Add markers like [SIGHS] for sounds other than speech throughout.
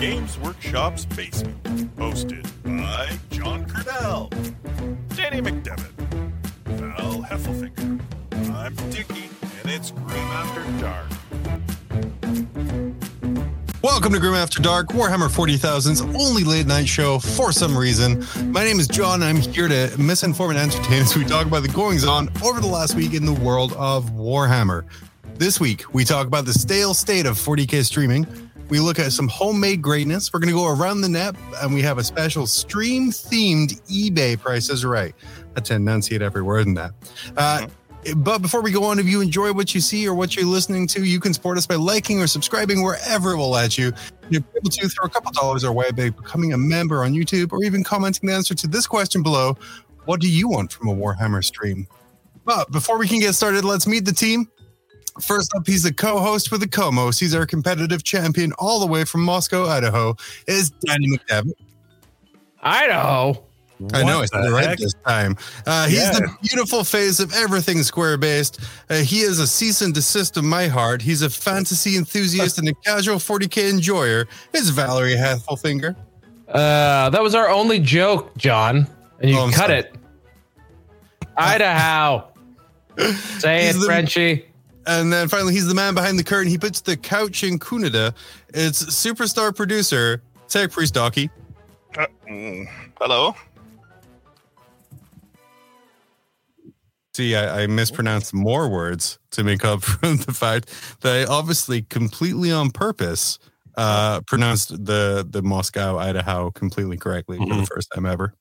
Games Workshop's Basement. Hosted by John Quennell, Danny McDevitt, Val Heffelfinger. I'm Dickie, and it's Grim After Dark. Welcome to Grim After Dark, Warhammer 40,000's only late night show for some reason. My name is John. And I'm here to misinform and entertain as we talk about the goings on over the last week in the world of Warhammer. This week, we talk about the stale state of 40k streaming. We look at some homemade greatness. We're going to go around the net and we have a special stream themed eBay price is right. I tend to enunciate every word in that. Uh, but before we go on, if you enjoy what you see or what you're listening to, you can support us by liking or subscribing wherever it will let you. You're able to throw a couple dollars our way by becoming a member on YouTube or even commenting the answer to this question below. What do you want from a Warhammer stream? But before we can get started, let's meet the team. First up, he's the co-host with the Comos. He's our competitive champion all the way from Moscow, Idaho. Is Danny McDevitt. Idaho. I know I What said it right this time. Uh, he's Yeah. the beautiful face of everything square based. Uh, he is a cease and desist of my heart. He's a fantasy enthusiast and a casual 40k enjoyer. It's Valerie Heffelfinger. Uh, that was our only joke, John, and you Oh, cut sorry. it. Idaho. [LAUGHS] Say He's it, the- Frenchie. And then finally, he's the man behind the curtain. He puts the couch in Kunida. It's superstar producer, Tech Priest Dickie. Uh, mm, hello? See, I, I mispronounced more words to make up [LAUGHS] for the fact that I obviously completely on purpose uh, pronounced the the Moscow Idaho completely correctly for the Mhm. first time ever.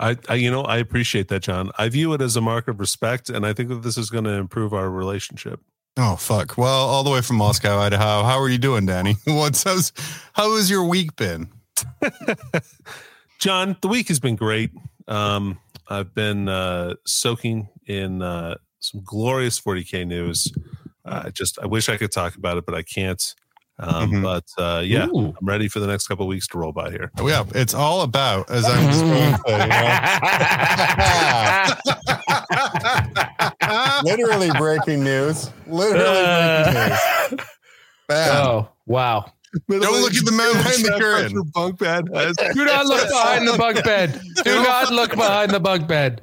I, I, you know, I appreciate that, John. I view it as a mark of respect, and I think that this is going to improve our relationship. Oh fuck! Well, all the way from Moscow, Idaho. How are you doing, Danny? [LAUGHS] What's how's, how has your week been? [LAUGHS] John, the week has been great. Um, I've been uh, soaking in uh, some glorious 40k news. Uh, just I wish I could talk about it, but I can't. Um, Mhm. But uh, yeah, Ooh. I'm ready for the next couple of weeks to roll by here. Oh, yeah, it's all about as I'm just going [LAUGHS] to say, you know? [LAUGHS] literally breaking news. Literally breaking news. Bam. oh, wow. Don't look at the man behind the curtain. Bunk bed has [LAUGHS] Do not look behind the bunk bed. Do not look behind the bunk bed.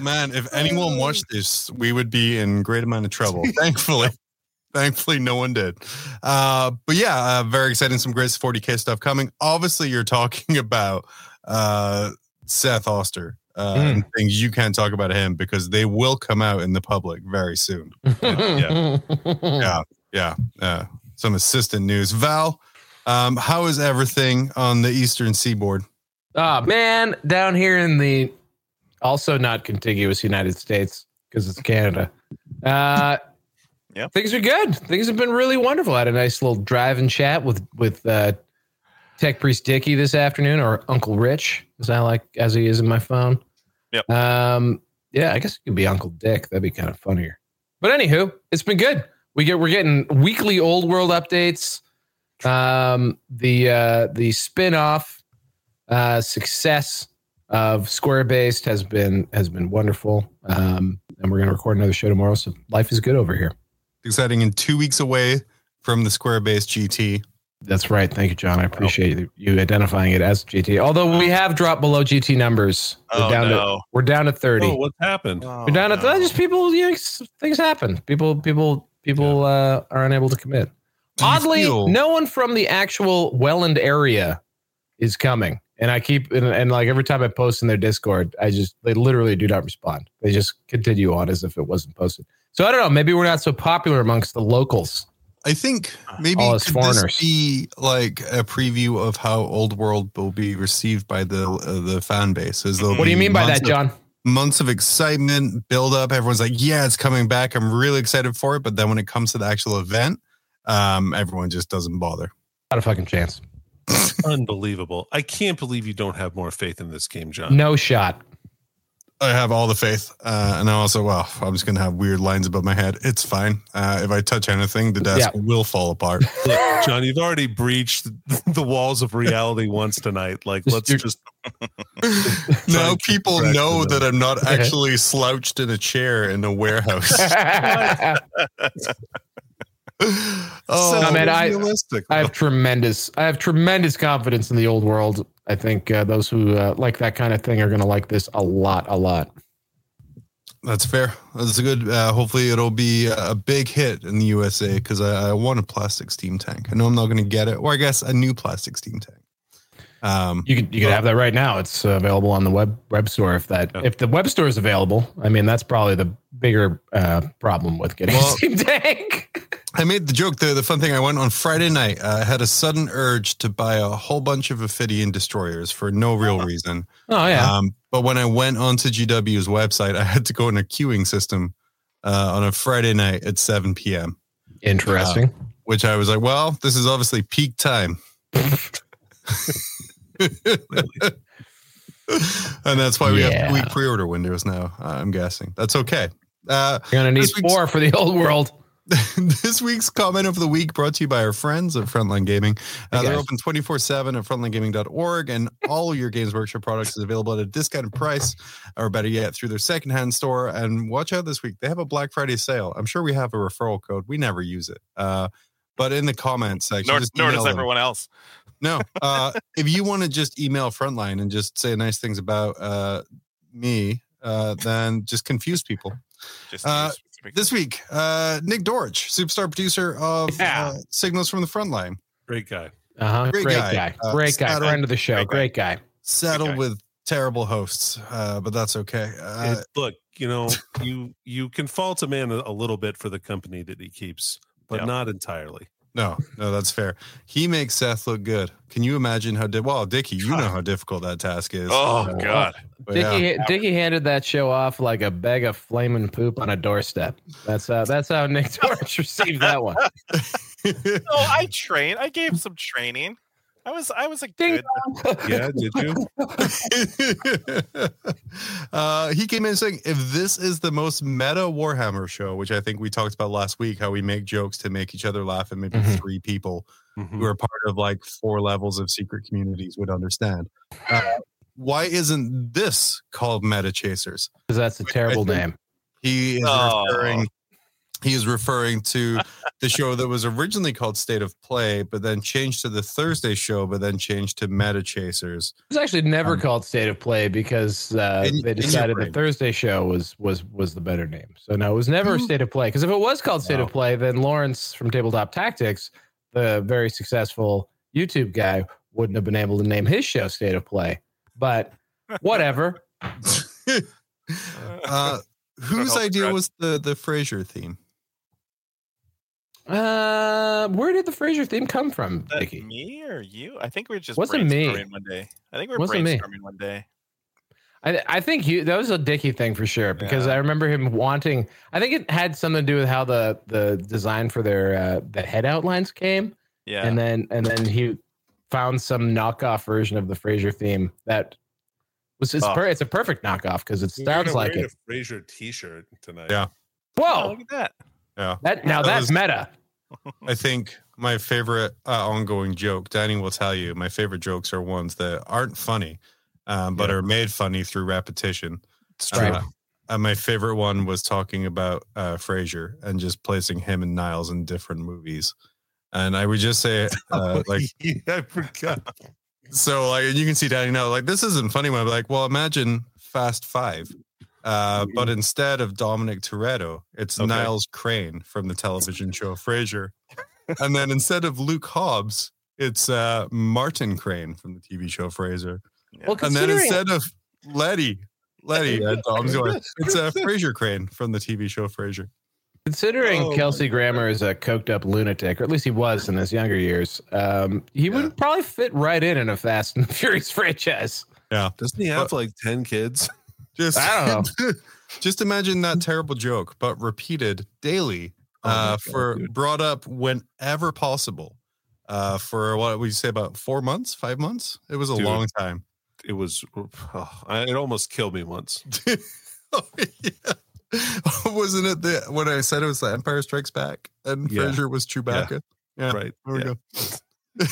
Man, if anyone watched this, we would be in great amount of trouble. Thankfully, [LAUGHS] thankfully, no one did. Uh, but yeah, uh, very exciting. Some great 40k stuff coming. Obviously, you're talking [LAUGHS] about uh, Seth Oster uh, and things you can't talk about him because they will come out in the public very soon. Yeah. Yeah, [LAUGHS] yeah. Uh, some assistant news. Val, um, how is everything on the Eastern Seaboard? Oh man, down here in the also not contiguous United States because it's Canada. Uh Yeah. Things are good. Things have been really wonderful. I had a nice little drive and chat with with uh Tech Priest Dickie this afternoon, or Uncle Rich, as I like as he is in my phone. Yep. Um yeah, I guess it could be Uncle Dick. That'd be kind of funnier. But anywho, it's been good. We get we're getting weekly old world updates. Um the uh the spin-off uh, success of Square Based has been has been wonderful, um, and we're going to record another show tomorrow. So life is good over here. Exciting and two weeks away from the Square Base GT. That's right. Thank you, John. I appreciate you- you identifying it as GT. Although we have dropped below GT numbers, we're Oh, down to we're down to thirty. Oh, what's happened? Oh, we're down to no. just people. You know, things happen. People people people uh, are unable to commit. Do Oddly, feel- no one from the actual Welland area is coming. And I keep and, and like every time I post in their Discord, I just they literally do not respond. They just continue on as if it wasn't posted. So I don't know. Maybe we're not so popular amongst the locals. I think maybe All as could foreigners. this be like a preview of how Old World will be received by the uh, the fan base. As What do you mean by months that, of- John? months of excitement, build up. Everyone's like, "Yeah, it's coming back. I'm really excited for it." But then when it comes to the actual event, um, everyone just doesn't bother. Not a fucking chance. [LAUGHS] Unbelievable. I can't believe you don't have more faith in this game, John. No shot. I have all the faith, uh, and I also, well, I'm just gonna have weird lines above my head. It's fine. Uh, if I touch anything, the desk will fall apart. [LAUGHS] Look, John, you've already breached [LAUGHS] the walls of reality once tonight. Like, let's you're- just. [LAUGHS] now people know that I'm not actually slouched in a chair in a warehouse. oh, man, I- I have tremendous, I have tremendous confidence in the old world. I think uh, those who uh, like that kind of thing are going to like this a lot, a lot. that's fair. That's a good. Uh, hopefully, it'll be a big hit in the USA because I, I want a plastic steam tank. I know I'm not going to get it, or I guess a new plastic steam tank. Um, You could you could have that right now. It's uh, available on the web web store. If that Yeah. if the web store is available, I mean that's probably the bigger uh, problem with getting Well- a Steam [LAUGHS] Tank. I made the joke. The the fun thing. I went on Friday night. Uh, I had a sudden urge to buy a whole bunch of Ophydian destroyers for no real reason. oh yeah, Um, but when I went onto GW's website, I had to go in a queuing system uh, on a Friday night at 7 p.m. interesting. Which I was like, well, this is obviously peak time. [LAUGHS] and that's why we have Yeah. week pre-order windows now. uh, I'm guessing that's okay. Uh, You're gonna need this week's- four for the old world. [LAUGHS] this week's comment of the week brought to you by our friends at Frontline Gaming. Uh, they're open 24 7 at frontlinegaming.org, and all your Games Workshop products is available at a discounted price, or better yet, through their secondhand store. And watch out this week, they have a Black Friday sale. I'm sure we have a referral code. We never use it. Uh, but in the comments section, Nor, nor does them. everyone else. [LAUGHS] No. Uh, [LAUGHS] if you want to just email Frontline and just say nice things about uh, me, uh, then just confuse people. Just Uh, This week, uh, Nick Dorch, superstar producer of Yeah. uh, Signals from the Frontline, Great guy. Uh huh. Great Great, guy. guy. Uh, Great guy. Saturday- Friend of the show. Great Great guy. saddled guy. with terrible hosts, uh, but that's okay. Uh, It- look, you know, [LAUGHS] you you can fault a man a, a little bit for the company that he keeps, but Yeah. not entirely. No, no, that's fair. He makes Seth look good. Can you imagine how? Di- well, Dickie, you know how difficult that task is. oh Uh, God! but yeah. Dickie, Dickie handed that show off like a bag of flaming poop on a doorstep. That's how that's how Nick [LAUGHS] Torch received that one. [LAUGHS] No, I trained. I gave some training. I was I was a Ding good. [LAUGHS] Yeah, did you? [LAUGHS] uh, he came in saying, if this is the most meta Warhammer show, which I think we talked about last week, how we make jokes to make each other laugh and maybe Mhm. three people Mhm. who are part of like four levels of secret communities would understand. Uh, why isn't this called Meta Chasers? Because that's a terrible name. He is Oh. referring. He is referring to the show that was originally called State of Play, but then changed to the Thursday show, but then changed to Meta Chasers. It was actually never Um, called State of Play because uh, in- they decided the. Thursday show was was was the better name. So no, it was never Who- State of Play. Because if it was called State Wow. of Play, then Lawrence from Tabletop Tactics, the very successful YouTube guy, wouldn't have been able to name his show State of Play. But whatever. [LAUGHS] uh, whose idea was the the Frasier theme? Uh, where did the Frasier theme come from, that Dickie? me or you? I think we were just Wasn't me. one day. I think we were Wasn't me. brainstorming one day. I, I think you that was a Dickie thing for sure because Yeah. I remember him wanting. I think it had something to do with how the the design for their uh, the head outlines came, Yeah. and then and then he found some knockoff version of the Frasier theme that was it's, Oh. per, it's a perfect knockoff because it sounds like wear it. A Frasier T-shirt tonight. Yeah. oh, Whoa, look at that. Yeah, that now That that's was- meta. I think my favorite uh, ongoing joke. Danny will tell you my favorite jokes are ones that aren't funny, um, but Yeah. are made funny through repetition. It's Uh, true. uh, my favorite one was talking about uh, Frasier and just placing him and Niles in different movies. And I would just say, [LAUGHS] uh, like, yeah, I forgot. [LAUGHS] so like you can see Danny now, like this isn't funny. When I'm like, well, imagine Fast Five, uh, but instead of Dominic Toretto, it's Okay. Niles Crane from the television show Frasier, and then instead of Luke Hobbs, it's uh, Martin Crane from the TV show Frasier, Well, and then instead of Letty, Letty, uh, Dom's going, it's uh, Frasier Crane from the TV show Frasier. considering Oh, Kelsey Grammer is a coked up lunatic, or at least he was in his younger years, um, he Yeah. would probably fit right in in a Fast and [LAUGHS] Furious franchise. Yeah. Doesn't he have like ten kids? Just I don't know. [LAUGHS] just imagine that terrible joke, but repeated daily, Oh uh, God, for dude. brought up whenever possible. Uh, for what would you say about four months, five months? It was a Dude. long time. It was. Oh, it almost killed me once. [LAUGHS] oh, yeah. [LAUGHS] Wasn't it the when I said it was the Empire Strikes Back and Yeah. Frasier was Chewbacca? Yeah, Right. there we yeah. go.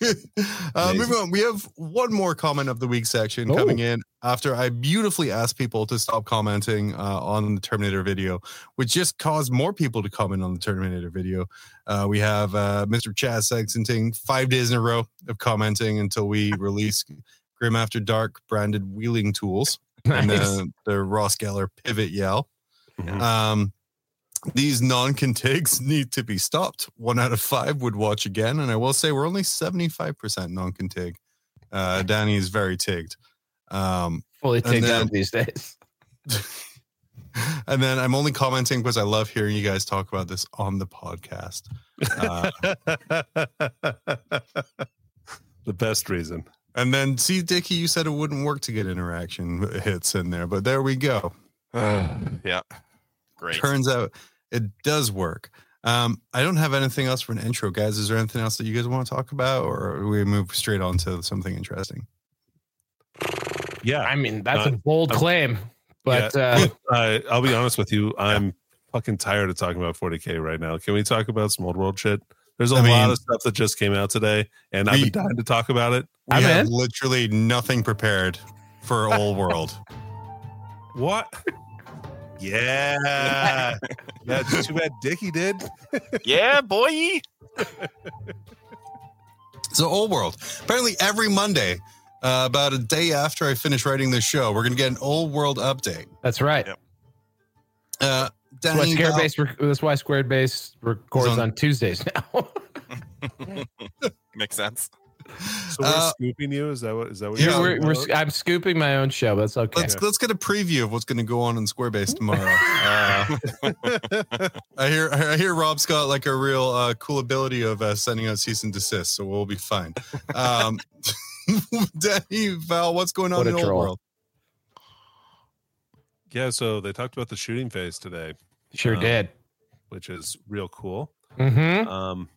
[LAUGHS] uh, moving on, we have one more comment of the week section Oh. coming in after I beautifully asked people to stop commenting uh, on the Terminator video, which just caused more people to comment on the Terminator video. Uh, we have uh, Mr. Chaz Sextonting five days in a row of commenting until we [LAUGHS] release Grim After Dark branded wheeling tools and Nice. then the Ross Geller pivot yell. Mhm. Um, these non-contigs [LAUGHS] need to be stopped. One out of five would watch again, and I will say we're only seventy-five percent non-contig. Uh, Danny is very tigged. Um, Fully and take then- out these days. [LAUGHS] [LAUGHS] and then I'm only commenting because I love hearing you guys talk about this on the podcast. Uh, the best reason. and then, see, Dickie, you said it wouldn't work to get interaction hits in there, but there we go. [SIGHS] yeah. Great. Turns out it does work. Um, I don't have anything else for an intro, guys. Is there anything else that you guys want to talk about, or we move straight on to something interesting? Yeah. I mean, that's Uh, a bold um, claim, but yeah. uh, Uh, I'll be honest with you. [LAUGHS] I'm fucking tired of talking about 40k right now. Can we talk about some old world shit? There's a I lot mean- of stuff that just came out today, and I've been dying to talk about it. We I'm have in. literally nothing prepared for Old World. What? [LAUGHS] Yeah. That's [LAUGHS] Too bad Dickie did. yeah, boy. So Old World. Apparently every Monday, uh, about a day after I finish writing this show, we're gonna get an Old World update. that's right. Yep. Uh, That's why Danny, Square Base. Rec- that's why Square Base records on- on, Tuesdays now. [LAUGHS] [LAUGHS] Makes sense. [LAUGHS] So we're Uh, scooping you. Is that what? Is that what? Yeah, you're we're, we're. I'm scooping my own show. That's okay. let's let's get a preview of what's gonna go on in Squarebase tomorrow. Uh, [LAUGHS] I hear I hear Rob's got like a real uh, cool ability of uh, sending out cease and desist, so we'll be fine. Um, [LAUGHS] Danny, Val, what's going on What a in Old. World? yeah. So they talked about the shooting phase today, Sure Um, did. which is real cool. Mm-hmm. Um,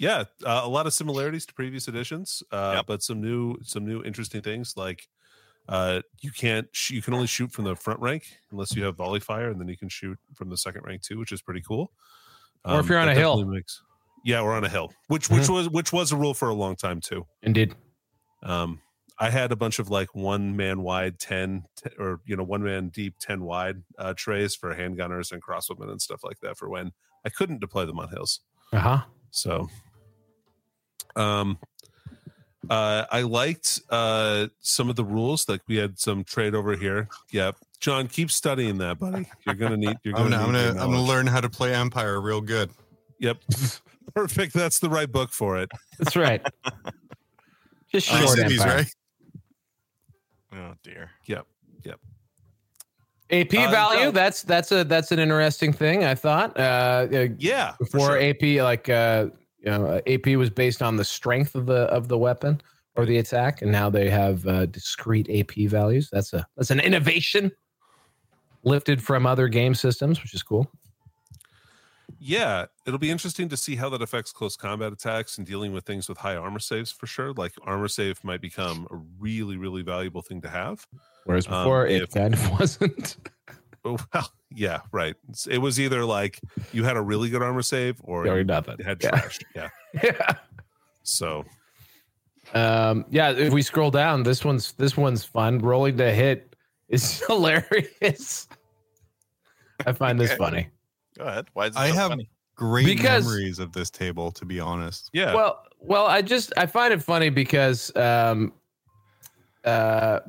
yeah, uh, a lot of similarities to previous editions, uh, Yep. but some new, some new interesting things like uh, you can't, sh- you can only shoot from the front rank unless you have volley fire, and then you can shoot from the second rank too, which is pretty cool. Or if you're on a hill. Makes, yeah, or on a hill, which which was which was a rule for a long time too. Indeed. Um, I had a bunch of like one man wide 10 t- or you know one man deep 10 wide uh, trays for handgunners and crossbowmen and stuff like that for when I couldn't deploy them on hills. Uh huh. So, um, uh, I liked uh some of the rules. Like we had some trade over here. Yep, John, keep studying that, buddy. You're gonna need. You're [LAUGHS] I'm gonna. gonna I'm gonna, your I'm gonna learn how to play Empire real good. Yep, [LAUGHS] perfect. That's the right book for it. That's right. [LAUGHS] Just Three short cities, Empire. right? Oh dear. Yep. Yep. AP Uh, value. no. That's that's a that's an interesting thing. I thought. Uh, uh, Yeah. for before sure. AP, like uh, you know, uh, AP was based on the strength of the of the weapon or the attack, and now they have uh, discrete AP values. That's a that's an innovation lifted from other game systems, which is cool. Yeah, it'll be interesting to see how that affects close combat attacks and dealing with things with high armor saves for sure. Like armor save might become a really, really valuable thing to have. Whereas Um, before it if- kind of [LAUGHS] wasn't. [LAUGHS] Well, yeah, right. It was either like you had a really good armor save or or you nothing. had Yeah. trash. Yeah. [LAUGHS] yeah. So Um, yeah, if we scroll down, this one's this one's fun. Rolling to hit is [LAUGHS] hilarious. I find this Okay. funny. Go ahead. Why is it I so have funny? great Because- memories of this table, to be honest. yeah. Well, well, I just I find it funny because um, uh,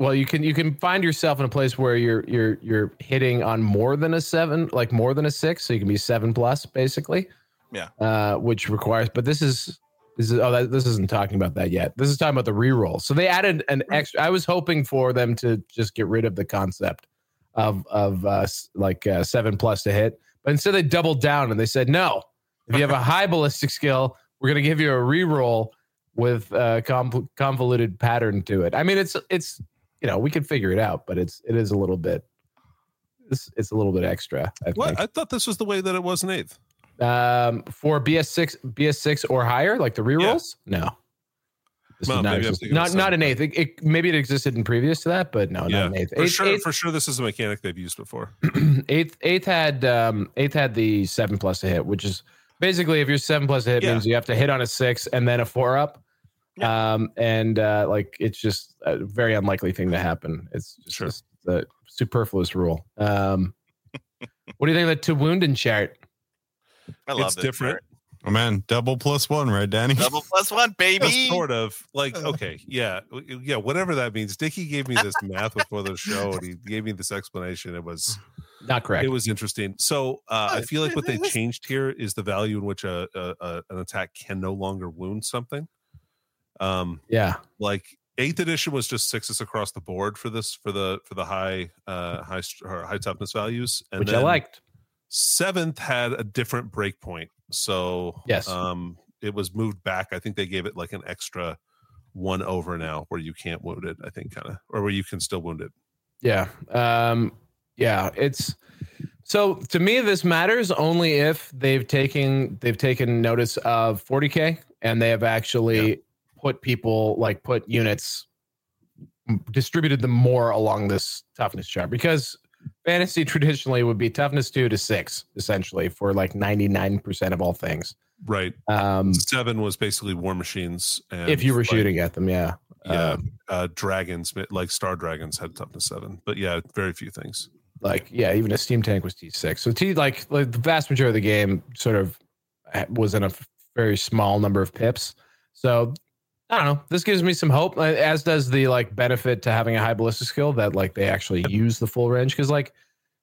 well, you can you can find yourself in a place where you're you're you're hitting on more than a seven, like more than a six, so you can be seven plus basically. Yeah. Uh, which requires, but this is this is oh that, this isn't talking about that yet. This is talking about the reroll. So they added an extra. I was hoping for them to just get rid of the concept of of uh, like uh, seven plus to hit, but instead they doubled down and they said no. If you have a [LAUGHS] high ballistic skill, we're gonna give you a reroll with a conv- convoluted pattern to it. I mean, it's it's you know we can figure it out, but it's it is a little bit it's it's a little bit extra. I what? think. I thought this was the way that it was in eighth. Um, for BS six BS six or higher, like the rerolls, no. This Well, is not, exist- not not something. eighth. It, it- maybe it existed in previous to that, but no, yeah, not in eighth. for Eighth, sure. eighth, For sure, this is a mechanic they've used before. [CLEARS THROAT] eighth, eighth had um, eighth had the seven plus to hit, which is Basically, if you're seven plus a hit Yeah. means you have to hit on a six and then a four up. Um, and uh, like it's just a very unlikely thing to happen. It's just, Sure. just the superfluous rule. Um, what do you think of the to wound in chart? I love it's this different. chart. Oh man, double plus one, right, Danny? Double plus one, [LAUGHS] baby. Well, sort of like [LAUGHS] okay, yeah, yeah, whatever that means. Dickie gave me this math before the show, and he gave me this explanation. It was [SIGHS] Not correct. it was interesting. So uh, I feel like what they [LAUGHS] changed here is the value in which a, a, a an attack can no longer wound something. Um, yeah. like eighth edition was just sixes across the board for this for the for the high uh high or high toughness values, and Which I liked. seventh had a different breakpoint. So Yes. um, it was moved back. I think they gave it like an extra one over now, where you can't wound it. I think kind of, or where you can still wound it. Yeah. Um, yeah. It's so to me, this matters only if they've taken they've taken notice of 40k and they have actually put people like put units distributed them more along this toughness chart because fantasy traditionally would be toughness two to six essentially for like 99% of all things Right. um Seven was basically war machines. And if you were like, shooting at them yeah yeah, Um, uh, dragons like star dragons had toughness seven, but yeah, very few things. like yeah even a steam tank was t6 so t like, like the vast majority of the game sort of uh, was in a very small number of pips so i don't know. This gives me some hope uh, as does the like benefit to having a high ballistic skill that like they actually use the full range. Because like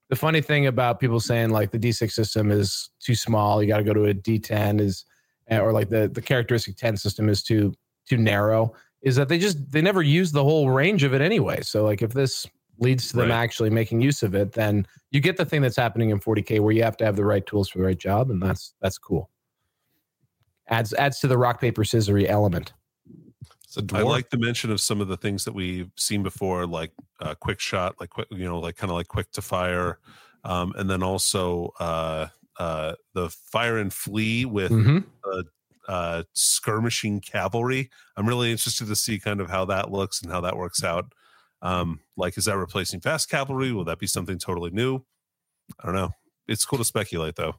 the funny thing about people saying like the d6 system is too small you got to go to a d10 is uh, or like the the characteristic 10 system is too too narrow is that they just they never use the whole range of it anyway. So like if this leads to them Right. actually making use of it then you get the thing that's happening in 40k where you have to have the right tools for the right job and that's that's cool. Adds adds to the rock paper scissory element I like the mention of some of the things that we've seen before, like uh, quick shot, like quick, you know, like kind of like quick to fire, um, and then also uh, uh, the fire and flee with Mhm. uh, skirmishing cavalry. I'm really interested to see kind of how that looks and how that works out. Um, like, is that replacing fast cavalry? Will that be something totally new? I don't know. It's cool to speculate, though.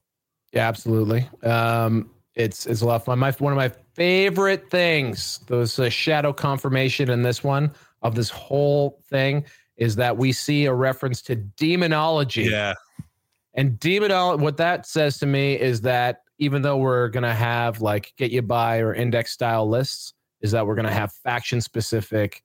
Yeah, absolutely. Um, it's it's a lot of fun. My one of my favorite things, those uh, shadow confirmation in this one of this whole thing is that we see a reference to demonology. Yeah, And demonology, what that says to me is that even though we're gonna have like get you by or index style lists, is that we're gonna have faction specific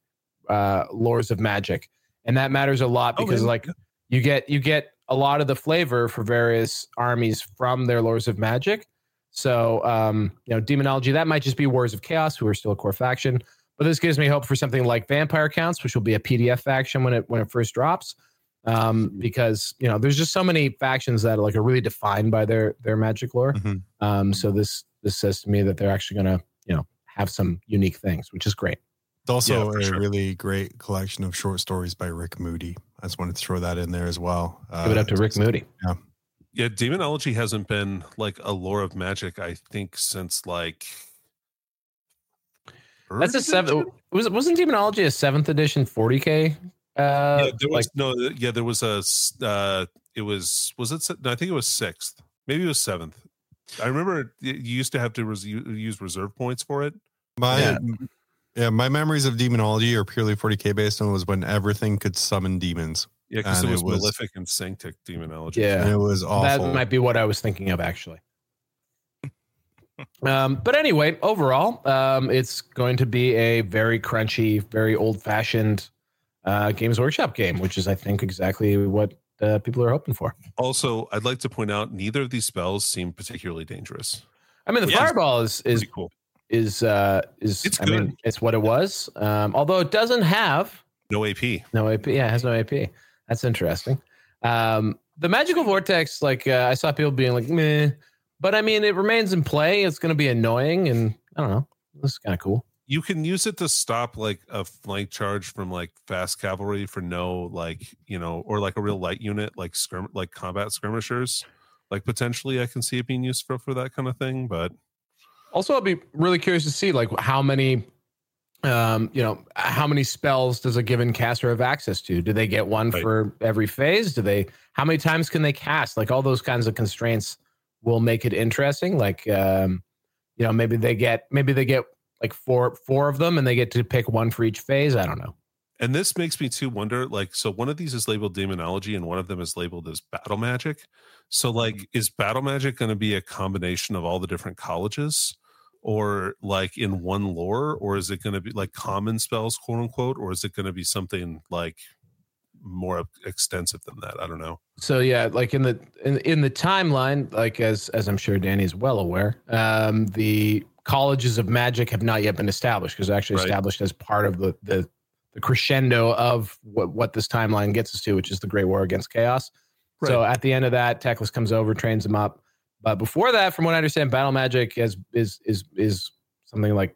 uh lores of magic. And that matters a lot Oh, because yeah. like you get you get a lot of the flavor for various armies from their lores of magic. So um, you know, demonology, that might just be Warriors of Chaos, who are still a core faction. But this gives me hope for something like Vampire Counts, which will be a PDF faction when it when it first drops um, because you know there's just so many factions that are like are really defined by their their magic lore. Mhm. Um, so this this says to me that they're actually going to you know have some unique things, which is great. It's also Yeah, a sure. really great collection of short stories by Rick Moody. I just wanted to throw that in there as well. Uh, Give it up to Rick Moody. yeah. Yeah, demonology hasn't been like a lore of magic. I think since like That's a third seven. Was wasn't Demonology a seventh edition 40k? Uh, yeah, there like was no. Yeah, there was a. Uh, it was. Was it? se- No, I think it was sixth. Maybe it was seventh. I remember you used to have to res- use reserve points for it. My Yeah. yeah. my memories of demonology are purely 40k based on was when everything could summon demons. Yeah, because it was, it was- malefic and sanctic demonology. Yeah. And it was awful. that might be what I was thinking of actually. [LAUGHS] um, but anyway, overall, um, it's going to be a very crunchy, very old-fashioned uh, Games Workshop game, which is, I think, exactly what uh, people are hoping for. Also, I'd like to point out neither of these spells seem particularly dangerous. I mean, the Yeah. fireball is is cool. is uh, is It's I mean, good. it's what it was. Um, although it doesn't have No AP. No AP. Yeah, it has no AP. That's interesting. Um, the magical vortex, like uh, I saw people being like, meh, but I mean, it remains in play. It's going to be annoying, and I don't know. This is kind of cool. You can use it to stop like a flank charge from like fast cavalry for no like you know or like a real light unit like skirm like combat skirmishers. Like potentially, I can see it being useful for that kind of thing. But Also, I'll be really curious to see like how many, um, you know, how many spells does a given caster have access to? Do they get one Right. for every phase? Do they? How many times can they cast? Like all those kinds of constraints will make it interesting. Like, um, you know, maybe they get maybe they get like four four of them, and they get to pick one for each phase. I don't know. And this makes me too wonder like, so one of these is labeled demonology and one of them is labeled as battle magic. So, like, is battle magic going to be a combination of all the different colleges or like in one lore? Or is it going to be like common spells, quote unquote? Or is it going to be something like more extensive than that? I don't know. So yeah, like in the in, in the timeline, like as as I'm sure danny is well aware, um, the colleges of magic have not yet been established because actually Right. established as part of the the the crescendo of what what this timeline gets us to, which is the Great War against Chaos. So at the end of that, Teclis comes over, trains them up. But before that, from what I understand, battle magic is is is is something like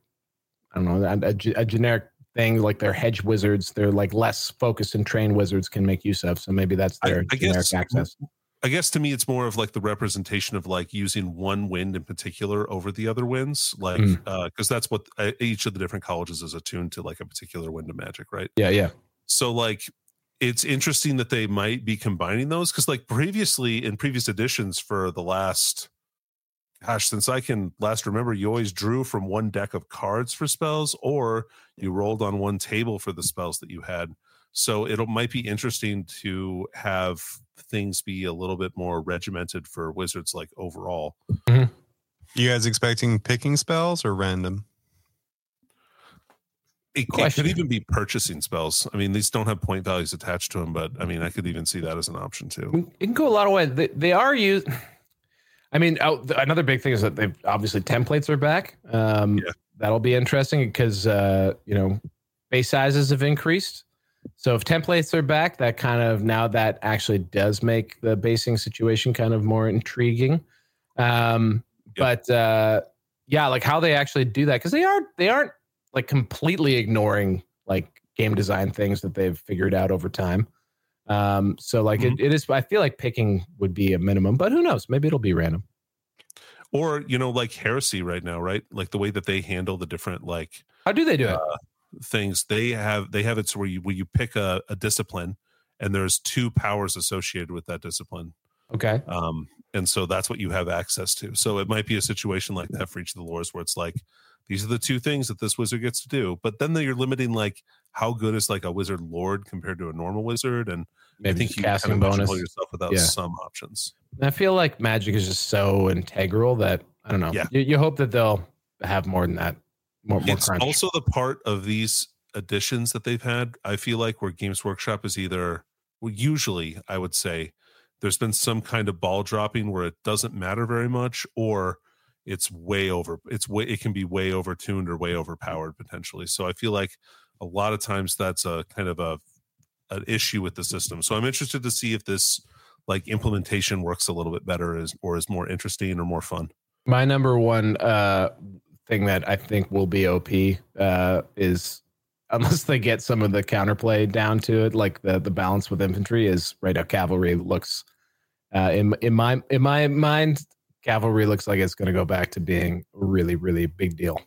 I don't know a, a a generic thing like they're hedge wizards. They're like less focused and trained wizards can make use of. So maybe that's their I generic guess- access. I guess to me, it's more of like the representation of like using one wind in particular over the other winds, like Mm. because that's what uh, each of the different colleges is attuned to, like a particular wind of magic, right? Yeah, yeah. So like it's interesting that they might be combining those because like previously in previous editions for the last gosh since i can last remember you always drew from one deck of cards for spells or you rolled on one table for the spells that you had. So it might be interesting to have things be a little bit more regimented for wizards like overall. Mm-hmm. You guys expecting picking spells or random? It, could even be purchasing spells i mean these don't have point values attached to them but i mean i could even see that as an option too It can go a lot of ways. They, they are used. I mean, oh, th- another big thing is that they've obviously templates are back. Um, Yeah. That'll be interesting because uh, you know base sizes have increased. So if templates are back, that kind of now that actually does make the basing situation kind of more intriguing. Um. But uh, yeah, like how they actually do that because they are they aren't like completely ignoring like game design things that they've figured out over time. Um, so like it, it is I feel like picking would be a minimum, but who knows? Maybe it'll be random. or you know like heresy right now right like the way that they handle the different like How do they do it? things they have they have it where you where you pick a, a discipline and there's two powers associated with that discipline okay. um and so that's what you have access to so it might be a situation like that for each of the lores where it's like these are the two things that this wizard gets to do but then you're limiting like how good is like a wizard lord compared to a normal wizard and i think you casting kind of bonus. yourself without Yeah. some options I feel like magic is just so integral that I don't know. Yeah. You, you hope that they'll have more than that. More, more it's crunch. also the part of these additions that they've had i feel like where games workshop is either well usually i would say there's been some kind of ball dropping where it doesn't matter very much or it's way over it's way it can be way over tuned or way overpowered potentially. So i feel like a lot of times that's a kind of a an issue with the system. So i'm interested to see if this like implementation works a little bit better is or is more interesting or more fun. My number one uh, thing that I think will be OP uh, is [LAUGHS] unless they get some of the counterplay down to it, like the the balance with infantry is right now. Cavalry looks. Uh, in in my in my mind, cavalry looks like it's going to go back to being a really really big deal.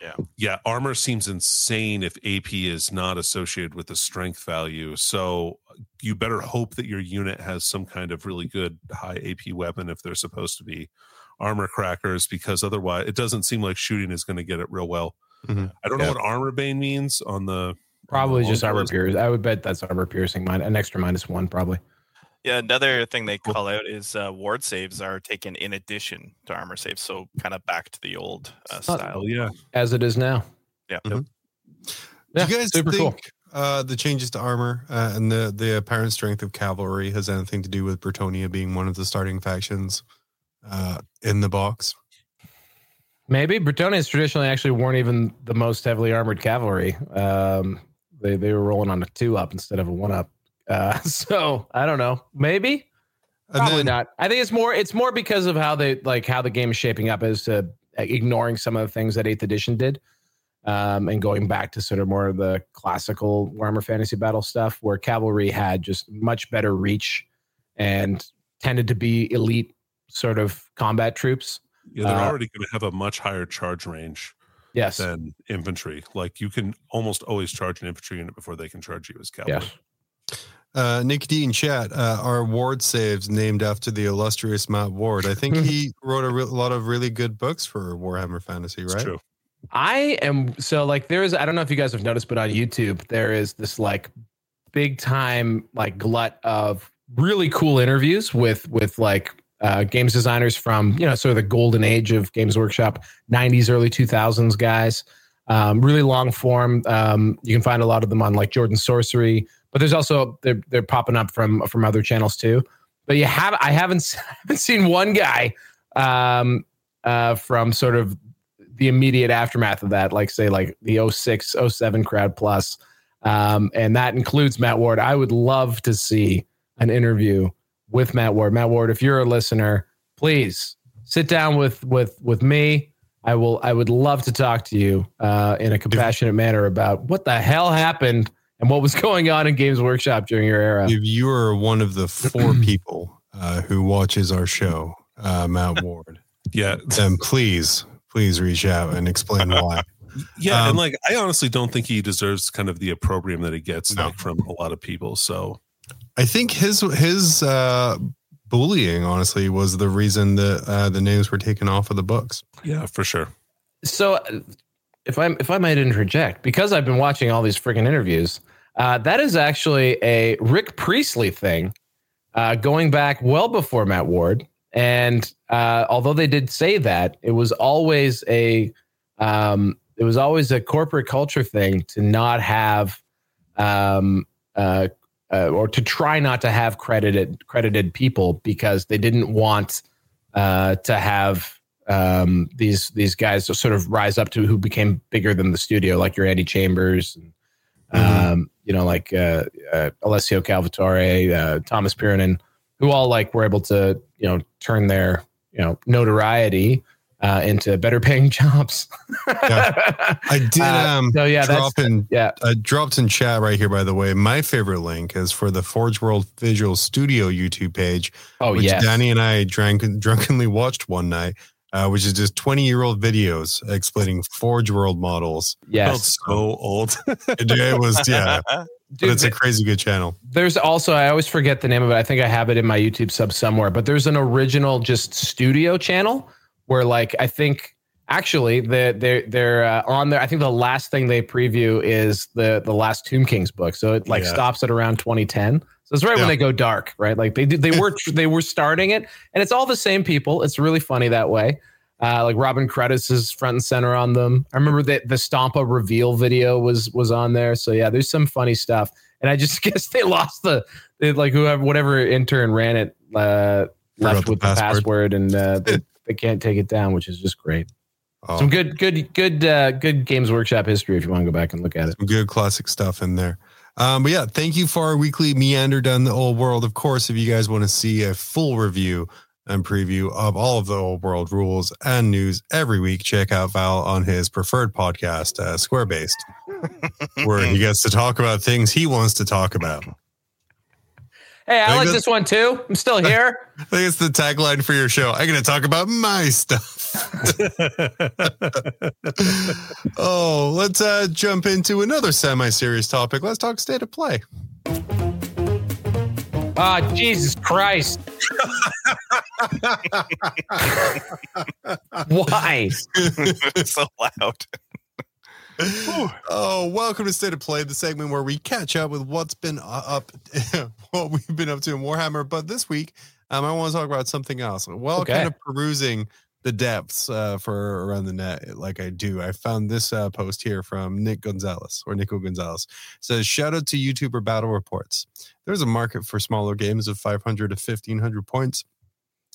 yeah Yeah. armor seems insane if ap is not associated with the strength value so you better hope that your unit has some kind of really good high ap weapon if they're supposed to be armor crackers because otherwise it doesn't seem like shooting is going to get it real well Mhm. i don't know what armor bane means on the Probably on the just armor list. piercing. I would bet that's armor piercing. Mine an extra minus one probably. Yeah, another thing they call out is uh, ward saves are taken in addition to armor saves, so kind of back to the old uh, style. oh yeah as it is now. Yeah. Mhm. Yeah, Do you guys super cool. think uh, the changes to armor uh, and the, the apparent strength of cavalry has anything to do with Bretonnia being one of the starting factions uh, in the box? Maybe Bretonnians traditionally actually weren't even the most heavily armored cavalry. Um, they they were rolling on a two up instead of a one up. Uh, [LAUGHS] so I don't know. Maybe And probably then, not. I think it's more it's more because of how they like how the game is shaping up as to ignoring some of the things that Eighth Edition did, um, and going back to sort of more of the classical Warhammer Fantasy Battle stuff, where cavalry had just much better reach and tended to be elite sort of combat troops. yeah they're Uh, already going to have a much higher charge range Yes. than infantry like you can almost always charge an infantry unit before they can charge you as cavalry Yes. Uh, Nick D in chat, uh, our Ward saves named after the illustrious Matt Ward. I think he [LAUGHS] wrote a re- lot of really good books for Warhammer Fantasy, It's right? true. I am so like there's I don't know if you guys have noticed, but on YouTube there is this like big time like glut of really cool interviews with with like uh, games designers from you know sort of the golden age of Games Workshop, 90s, early 2000s guys. Um, really long form. Um, you can find a lot of them on like Jordan Sorcery, but there's also they're they're popping up from from other channels too. But you have I haven't [LAUGHS] I haven't seen one guy um, uh, from sort of the immediate aftermath of that, like say like the 06, 07 crowd plus. Um, and that includes Matt Ward. I would love to see an interview with Matt Ward. Matt Ward, if you're a listener, please sit down with with with me. I will I would love to talk to you uh, in a compassionate manner about what the hell happened and what was [LAUGHS] going on in Games Workshop during your era. If you are one of the four [CLEARS THROAT] people uh, who watches our show, uh, Matt Ward, Yeah. then please, please reach out and explain [LAUGHS] why. Yeah. Um, and like, I honestly don't think he deserves kind of the opprobrium that he gets No. like from a lot of people. So, I think his his uh, bullying, honestly, was the reason that uh, the names were taken off of the books. yeah, for sure. so uh, if I if I might interject, because I've been watching all these freaking interviews, uh, that is actually a Rick Priestley thing, uh, going back well before Matt Ward. And uh, although they did say that, it was always a um, it was always a corporate culture thing to not have um, uh, uh, or to try not to have credited credited people because they didn't want uh, to have um, these these guys sort of rise up to who became bigger than the studio, like your Andy Chambers and Mhm. um, you know, like uh, uh, Alessio Cavatore, uh, Thomas Pirinen, who all like were able to you know turn their you know notoriety uh, into better paying [LAUGHS] jobs. I did [LAUGHS] Uh, um, so yeah, that's drop in yeah. I dropped in chat right here. By the way, my favorite link is for the Forge World Visual Studio YouTube page, Oh which yes. Danny and I drank, drunkenly watched one night. Uh, which is just 20 year old videos explaining Forge World models. Felt yes. so old. [LAUGHS] It, it was, yeah, [LAUGHS] but it's a crazy good channel. There's also I always forget the name of it. I think I have it in my YouTube sub somewhere, but there's an original just studio channel where like I think actually the they're they're uh, on there. I think the last thing they preview is the the last Tomb Kings book. So it like Yeah. stops at around 2010. So it's right Yeah. when they go dark, right? Like they they were [LAUGHS] they were starting it, and it's all the same people. It's really funny that way. Uh, like Robin Cruddace is front and center on them. I remember that the Stompa reveal video was was on there. So yeah, there's some funny stuff. And I just [LAUGHS] guess they lost the they, like whoever whatever intern ran it uh, left with the password. password, and uh, [LAUGHS] they, they can't take it down, which is just great. Oh, Some good good good uh, good Games Workshop history if you want to go back and look at it. some good classic stuff in there. Um, but yeah, thank you for our weekly meander down the old world. Of course, if you guys want to see a full review and preview of all of the old world rules and news every week, check out Val on his preferred podcast, uh, Square Based, [LAUGHS] where he gets to talk about things he wants to talk about. Hey, I Think like this one too. I'm still here. [LAUGHS] I think it's the tagline for your show. I'm going to talk about my stuff. [LAUGHS] oh, let's uh, jump into another semi-serious topic. Let's talk state of play. Ah, Jesus Christ. [LAUGHS] Why? [LAUGHS] so loud. oh, welcome to State of Play, the segment where we catch up with what's been uh, up, what we've been up to in Warhammer. But this week, um, I want to talk about something else. Well, Okay. kind of perusing the depths uh, for around the net, like I do. I found this uh, post here from Nick Gonzalez or Nico Gonzalez. It says, "Shout out to YouTuber Battle Reports. There's a market for smaller games of 500 to 1500 points."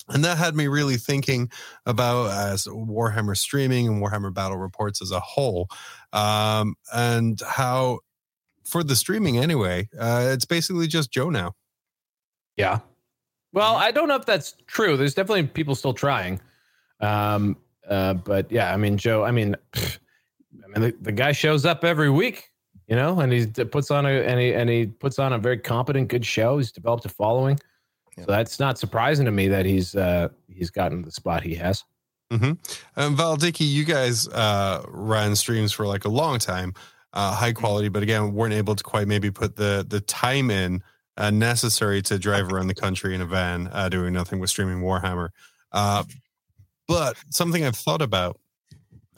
And that had me really thinking about as Warhammer streaming and Warhammer Battle Reports as a whole um, and how for the streaming anyway, uh, it's basically just Joe now. Yeah. Well, I don't know if that's true. There's definitely people still trying. Um, uh, but yeah, I mean, Joe, I mean, pfft, I mean, the, the guy shows up every week, you know, and he puts on a and he and he puts on a very competent, good show. He's developed a following, Yeah. so that's not surprising to me that he's uh he's gotten the spot he has. Um, Val Dickie, you guys uh, ran streams for like a long time, uh, high quality, but again, weren't able to quite maybe put the the time in uh, necessary to drive around the country in a van uh, doing nothing with streaming Warhammer. Uh, but something I've thought about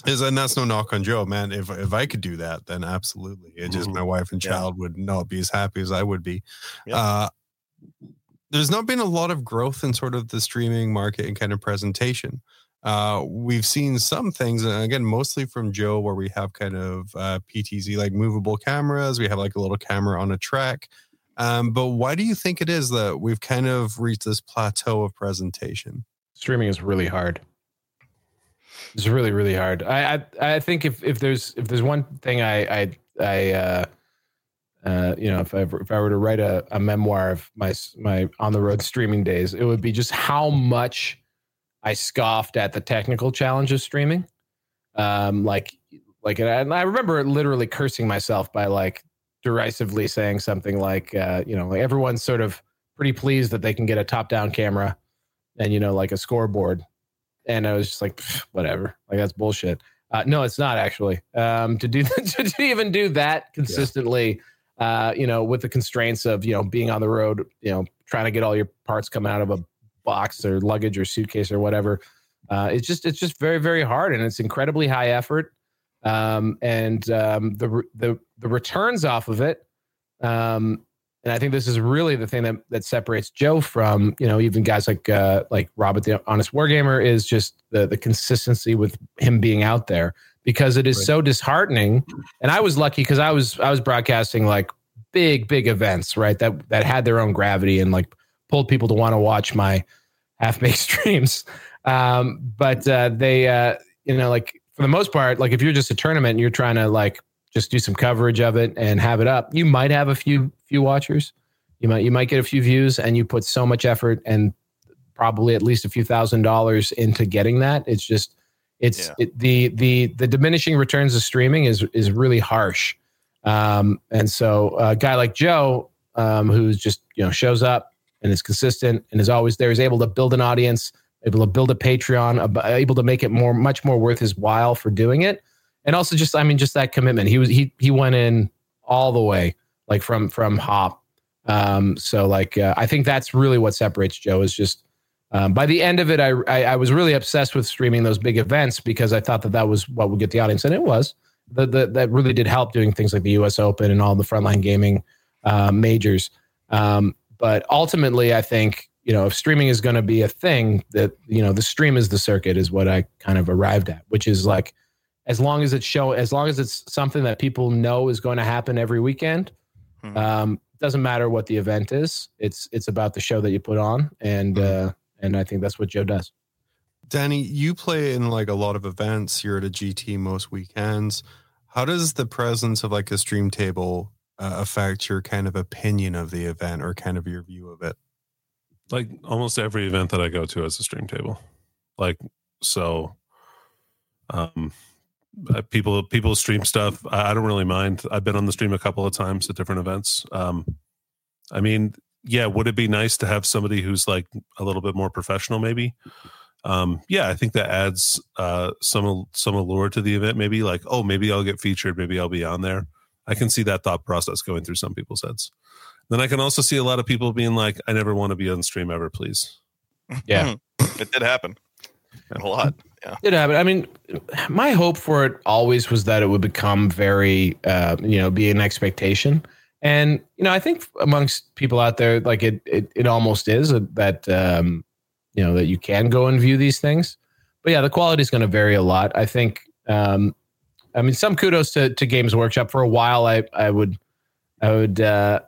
is, and that's no knock on Joe, man. If if I could do that, then absolutely. It just Mhm. my wife and Yeah. child would not be as happy as I would be. Yep. Uh, there's not been a lot of growth in sort of the streaming market and kind of presentation. Uh, we've seen some things, and again, mostly from Joe, where we have kind of uh, PTZ like movable cameras. We have like a little camera on a track. Um, but why do you think it is that we've kind of reached this plateau of presentation? streaming is really hard. It's really really hard. I I, I think if if there's if there's one thing I I I uh, uh, you know if I if I were to write a, a memoir of my my on the road streaming days, it would be just how much I scoffed at the technical challenge of streaming. Um, like like and I remember literally cursing myself by like derisively saying something like uh, you know like everyone's sort of pretty pleased that they can get a top down camera and you know like a scoreboard and i was just like whatever. Like that's bullshit. Uh, no it's not actually. Um, to do [LAUGHS] to, to even do that consistently uh, you know with the constraints of you know being on the road you know trying to get all your parts coming out of a box or luggage or suitcase or whatever uh, it's just it's just very very hard and it's incredibly high effort. Um, and um, the the the returns off of it um, and I think this is really the thing that that separates Joe from you know even guys like uh, like Robert the Honest Wargamer is just the the consistency with him being out there because it is Right. so disheartening. And I was lucky because I was I was broadcasting like big big events right that that had their own gravity and like pulled people to want to watch my half baked [LAUGHS] streams. Um, but uh, they uh, you know like for the most part like if you're just a tournament and you're trying to like just do some coverage of it and have it up. You might have a few few watchers. You might you might get a few views and you put so much effort and probably at least a few thousand dollars into getting that. It's just it's Yeah. it, the the the diminishing returns of streaming is is really harsh. Um and so a guy like joe um who's just you know shows up and is consistent and is always there is able to build an audience able to build a patreon able to make it more much more worth his while for doing it and also just i mean just that commitment. He was he he went in all the way like from from hop. Um so like uh, i think that's really what separates joe is just um, by the end of it I, I i was really obsessed with streaming those big events because i thought that that was what would get the audience. And it was. The, the, that really did help doing things like the us open and all the frontline gaming uh, majors. Um, but ultimately i think you know if streaming is going to be a thing that you know the stream is the circuit is what i kind of arrived at which is like as long as it's show as long as it's something that people know is going to happen every weekend Mhm. um doesn't matter what the event is it's it's about the show that you put on and uh and i think that's what joe does Danny, you play in like a lot of events. You're at a GT most weekends. How does the presence of like a stream table uh, affect your kind of opinion of the event or kind of your view of it? like almost every event that I go to has a stream table. Like so um people people stream stuff. I, I don't really mind. I've been on the stream a couple of times at different events. Um I mean, yeah, would it be nice to have somebody who's like a little bit more professional maybe? Um yeah, I think that adds uh some some allure to the event maybe like, oh, maybe I'll get featured, maybe I'll be on there. I can see that thought process going through some people's heads. Then I can also see a lot of people being like, I never want to be on stream ever, please. Yeah. [LAUGHS] it did happen a lot. Yeah. It happened. I mean, my hope for it always was that it would become very, uh, you know, be an expectation. And you know, I think amongst people out there, like it, it, it almost is that, um, you know, that you can go and view these things. But yeah, the quality is going to vary a lot. I think. Um, I mean, some kudos to to Games Workshop. For a while, I I would, I would. Uh,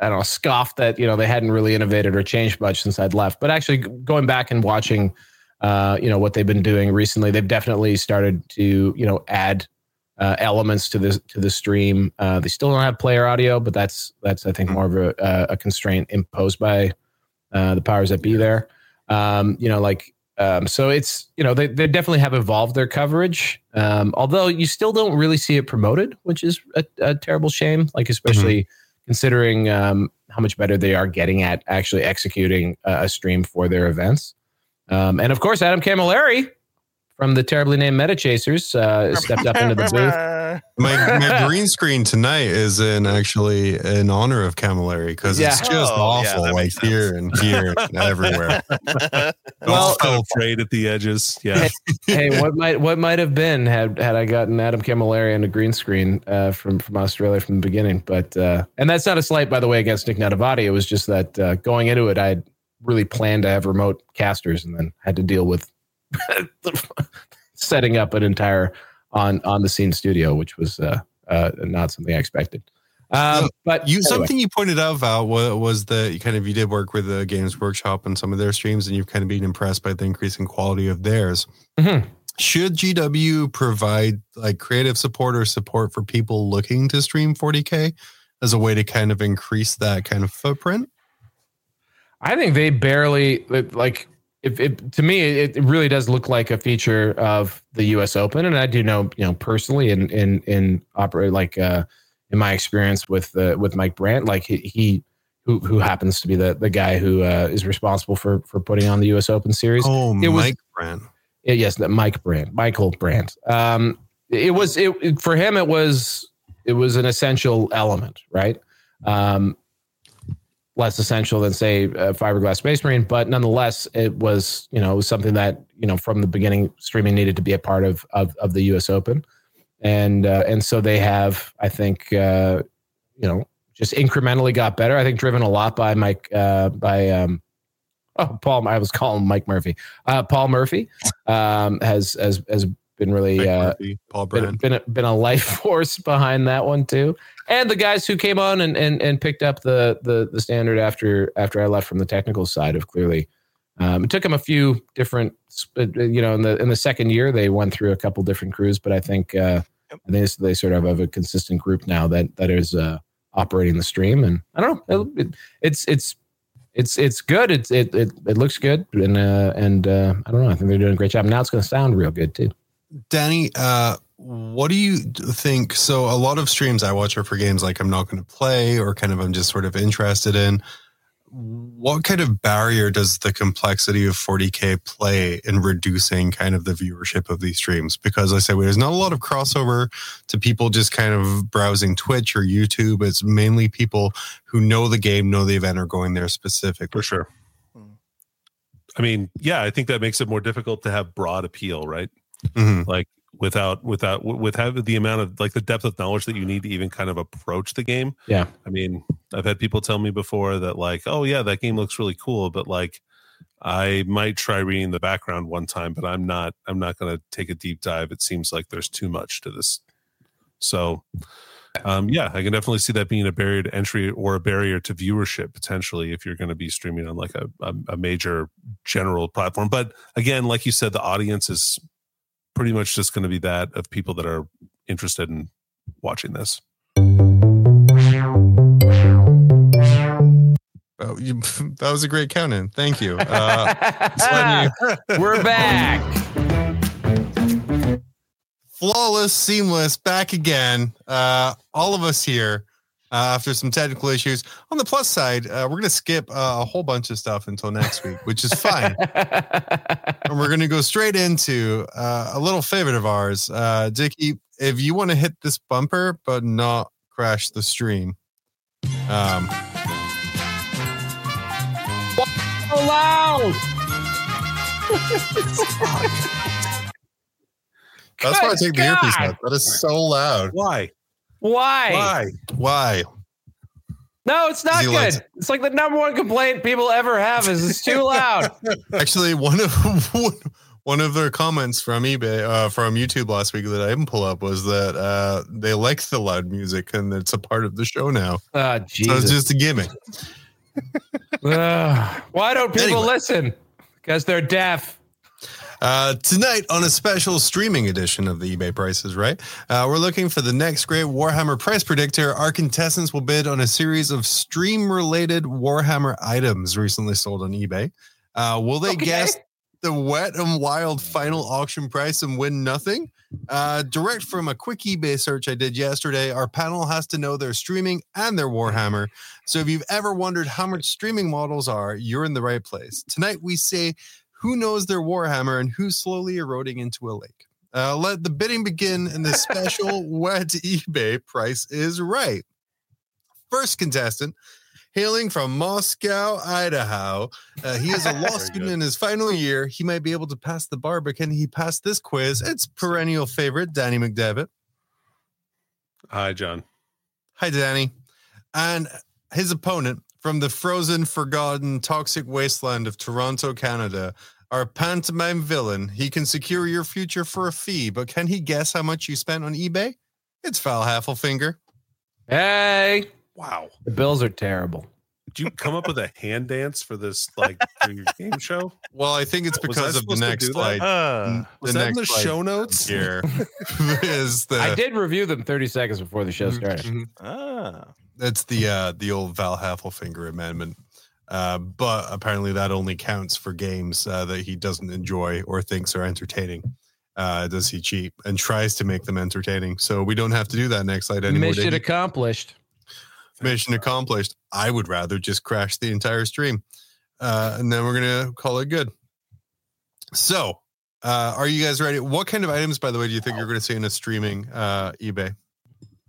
I don't know, scoff that you know they hadn't really innovated or changed much since I'd left. But actually, going back and watching, uh, you know, what they've been doing recently, they've definitely started to you know add uh, elements to this to the stream. Uh, they still don't have player audio, but that's that's I think more of a, a constraint imposed by uh, the powers that be there. Um, you know, like um, so it's you know they they definitely have evolved their coverage. Um, although you still don't really see it promoted, which is a, a terrible shame. Like especially considering um, how much better they are getting at actually executing a stream for their events. Um, and of course, Adam Camilleri, from the terribly named Meta Chasers uh, stepped up into the booth. [LAUGHS] My, my green screen tonight is in actually in honor of Camilleri because Yeah. it's just Oh, awful, that like makes sense. here and here and [LAUGHS] everywhere. Well- Well, frayed at the edges. Yeah. hey, what might what might have been had had I gotten Adam Camilleri on a green screen uh, from from Australia from the beginning? But uh, and that's not a slight, by the way, against Nick Nanavati. It was just that uh, going into it, I had really planned to have remote casters, and then had to deal with [LAUGHS] setting up an entire on on the scene studio, which was uh, uh, not something I expected. Um, So, but You anyway. something you pointed out, Val, was, was that you kind of you did work with the Games Workshop and some of their streams, and you've kind of been impressed by the increasing quality of theirs. Mhm. Should GW provide like creative support or support for people looking to stream 40k as a way to kind of increase that kind of footprint? I think they barely like. If it, to me, it, it really does look like a feature of the U.S. Open, and I do know, you know, personally, in in in operate like uh, in my experience with uh, with Mike Brandt, like he, he who who happens to be the the guy who uh, is responsible for for putting on the U.S. Open series. Oh, It was- Mike Brandt. Yeah, yes, that Mike Brandt, Michael Brandt. Um, it was it it- for him. It was it was an essential element, right? Um, less essential than say fiberglass space marine, but nonetheless, it was you know was something that you know from the beginning streaming needed to be a part of of, of the U.S. Open, and uh, and so they have, I think, uh, you know, just incrementally got better. I think driven a lot by Mike uh, by um, oh Paul. I was calling Mike Murphy. Uh, Paul Murphy um, has has has been really uh, Murphy, Paul been, been, a, been a life [LAUGHS] force behind that one too. And the guys who came on and, and, and picked up the, the, the standard after, after I left from the technical side of clearly, um, it took them a few different, you know, in the, in the second year, they went through a couple different crews, but I think, uh, I think they sort of have a consistent group now that, that is, uh, operating the stream. And I don't know, it, it's, it's, it's, it's good. It's, it, it, it looks good. And, uh, and, uh, I don't know. I think they're doing a great job. Now it's going to sound real good too. Danny, uh, what do you think? So, a lot of streams I watch are for games like I'm not going to play or kind of I'm just sort of interested in. What kind of barrier does the complexity of 40K play in reducing kind of the viewership of these streams? Because I say well, there's not a lot of crossover to people just kind of browsing Twitch or YouTube. It's mainly people who know the game, know the event, are going there specifically. For sure. I mean, yeah, I think that makes it more difficult to have broad appeal, right? Mhm. Like without without with having the amount of like the depth of knowledge that you need to even kind of approach the game. Yeah. I mean, I've had people tell me before that like, oh yeah, that game looks really cool, but like I might try reading the background one time, but I'm not I'm not going to take a deep dive. It seems like there's too much to this. So um, yeah, I can definitely see that being a barrier to entry or a barrier to viewership potentially if you're going to be streaming on like a, a, a major general platform. But again, like you said, the audience is pretty much just going to be that of people that are interested in watching this. Oh, you, [LAUGHS] that was a great count in. Thank you. Uh, [LAUGHS] letting [LAUGHS] We're back. flawless, seamless, back again. Uh, all of us here uh, after some technical issues. On the plus side, uh, we're going to skip uh, a whole bunch of stuff until next week, which is fine. [LAUGHS] and we're going to go straight into uh, a little favorite of ours. Uh, Dickie, if you want to hit this bumper but not crash the stream. Um, so loud. that's why I Good take the earpiece out. That is so loud. Why? Why? Why? Why? No, it's not good. likes- It's like the number one complaint people ever have is it's too [LAUGHS] loud. Actually, one of [LAUGHS] one of their comments from eBay, uh, from YouTube last week that I didn't pull up was that uh, they like the loud music and it's a part of the show now. Oh, So it's just a gimmick. Ugh. why don't people Anyway. listen? Because they're deaf. Uh, tonight, on a special streaming edition of the eBay prices, right? Uh, we're looking for the next great Warhammer price predictor. Our contestants will bid on a series of stream related Warhammer items recently sold on eBay. Uh, will they Okay. guess the wet and wild final auction price and win nothing? Uh, direct from a quick eBay search I did yesterday, our panel has to know their streaming and their Warhammer. So if you've ever wondered how much streaming models are, you're in the right place. Tonight, we say Who knows their Warhammer and who's slowly eroding into a lake? Uh, let the bidding begin, and the special [LAUGHS] wet eBay price is right. First contestant, hailing from Moscow, Idaho. Uh, he is a [LAUGHS] law student in his final year. He might be able to pass the bar, but can he pass this quiz? It's perennial favorite, Danny McDevitt. Hi, Jon. Hi, Danny. And his opponent from the frozen, forgotten, toxic wasteland of Toronto, Canada, our pantomime villain. He can secure your future for a fee, but can he guess how much you spent on eBay? It's Val Heffelfinger. Hey, Wow. the Bills are terrible. Did you come up with a hand dance for this, like, for your game show? Well, I think it's because of the next do that? slide. Uh, Was the that in the show notes? Here [LAUGHS] [LAUGHS] is the. I did review them 30 seconds before the show started. Mhm. ah. That's the uh the old Val Heffelfinger amendment. Uh, but apparently that only counts for games uh, that he doesn't enjoy or thinks are entertaining. Uh, does he cheat and tries to make them entertaining? So we don't have to do that next slide anymore. Mission accomplished. Mission accomplished. I would rather just crash the entire stream, uh, and then we're gonna call it good. So, uh, are you guys ready? What kind of items, by the way, do you think you're going to see in a streaming uh, eBay?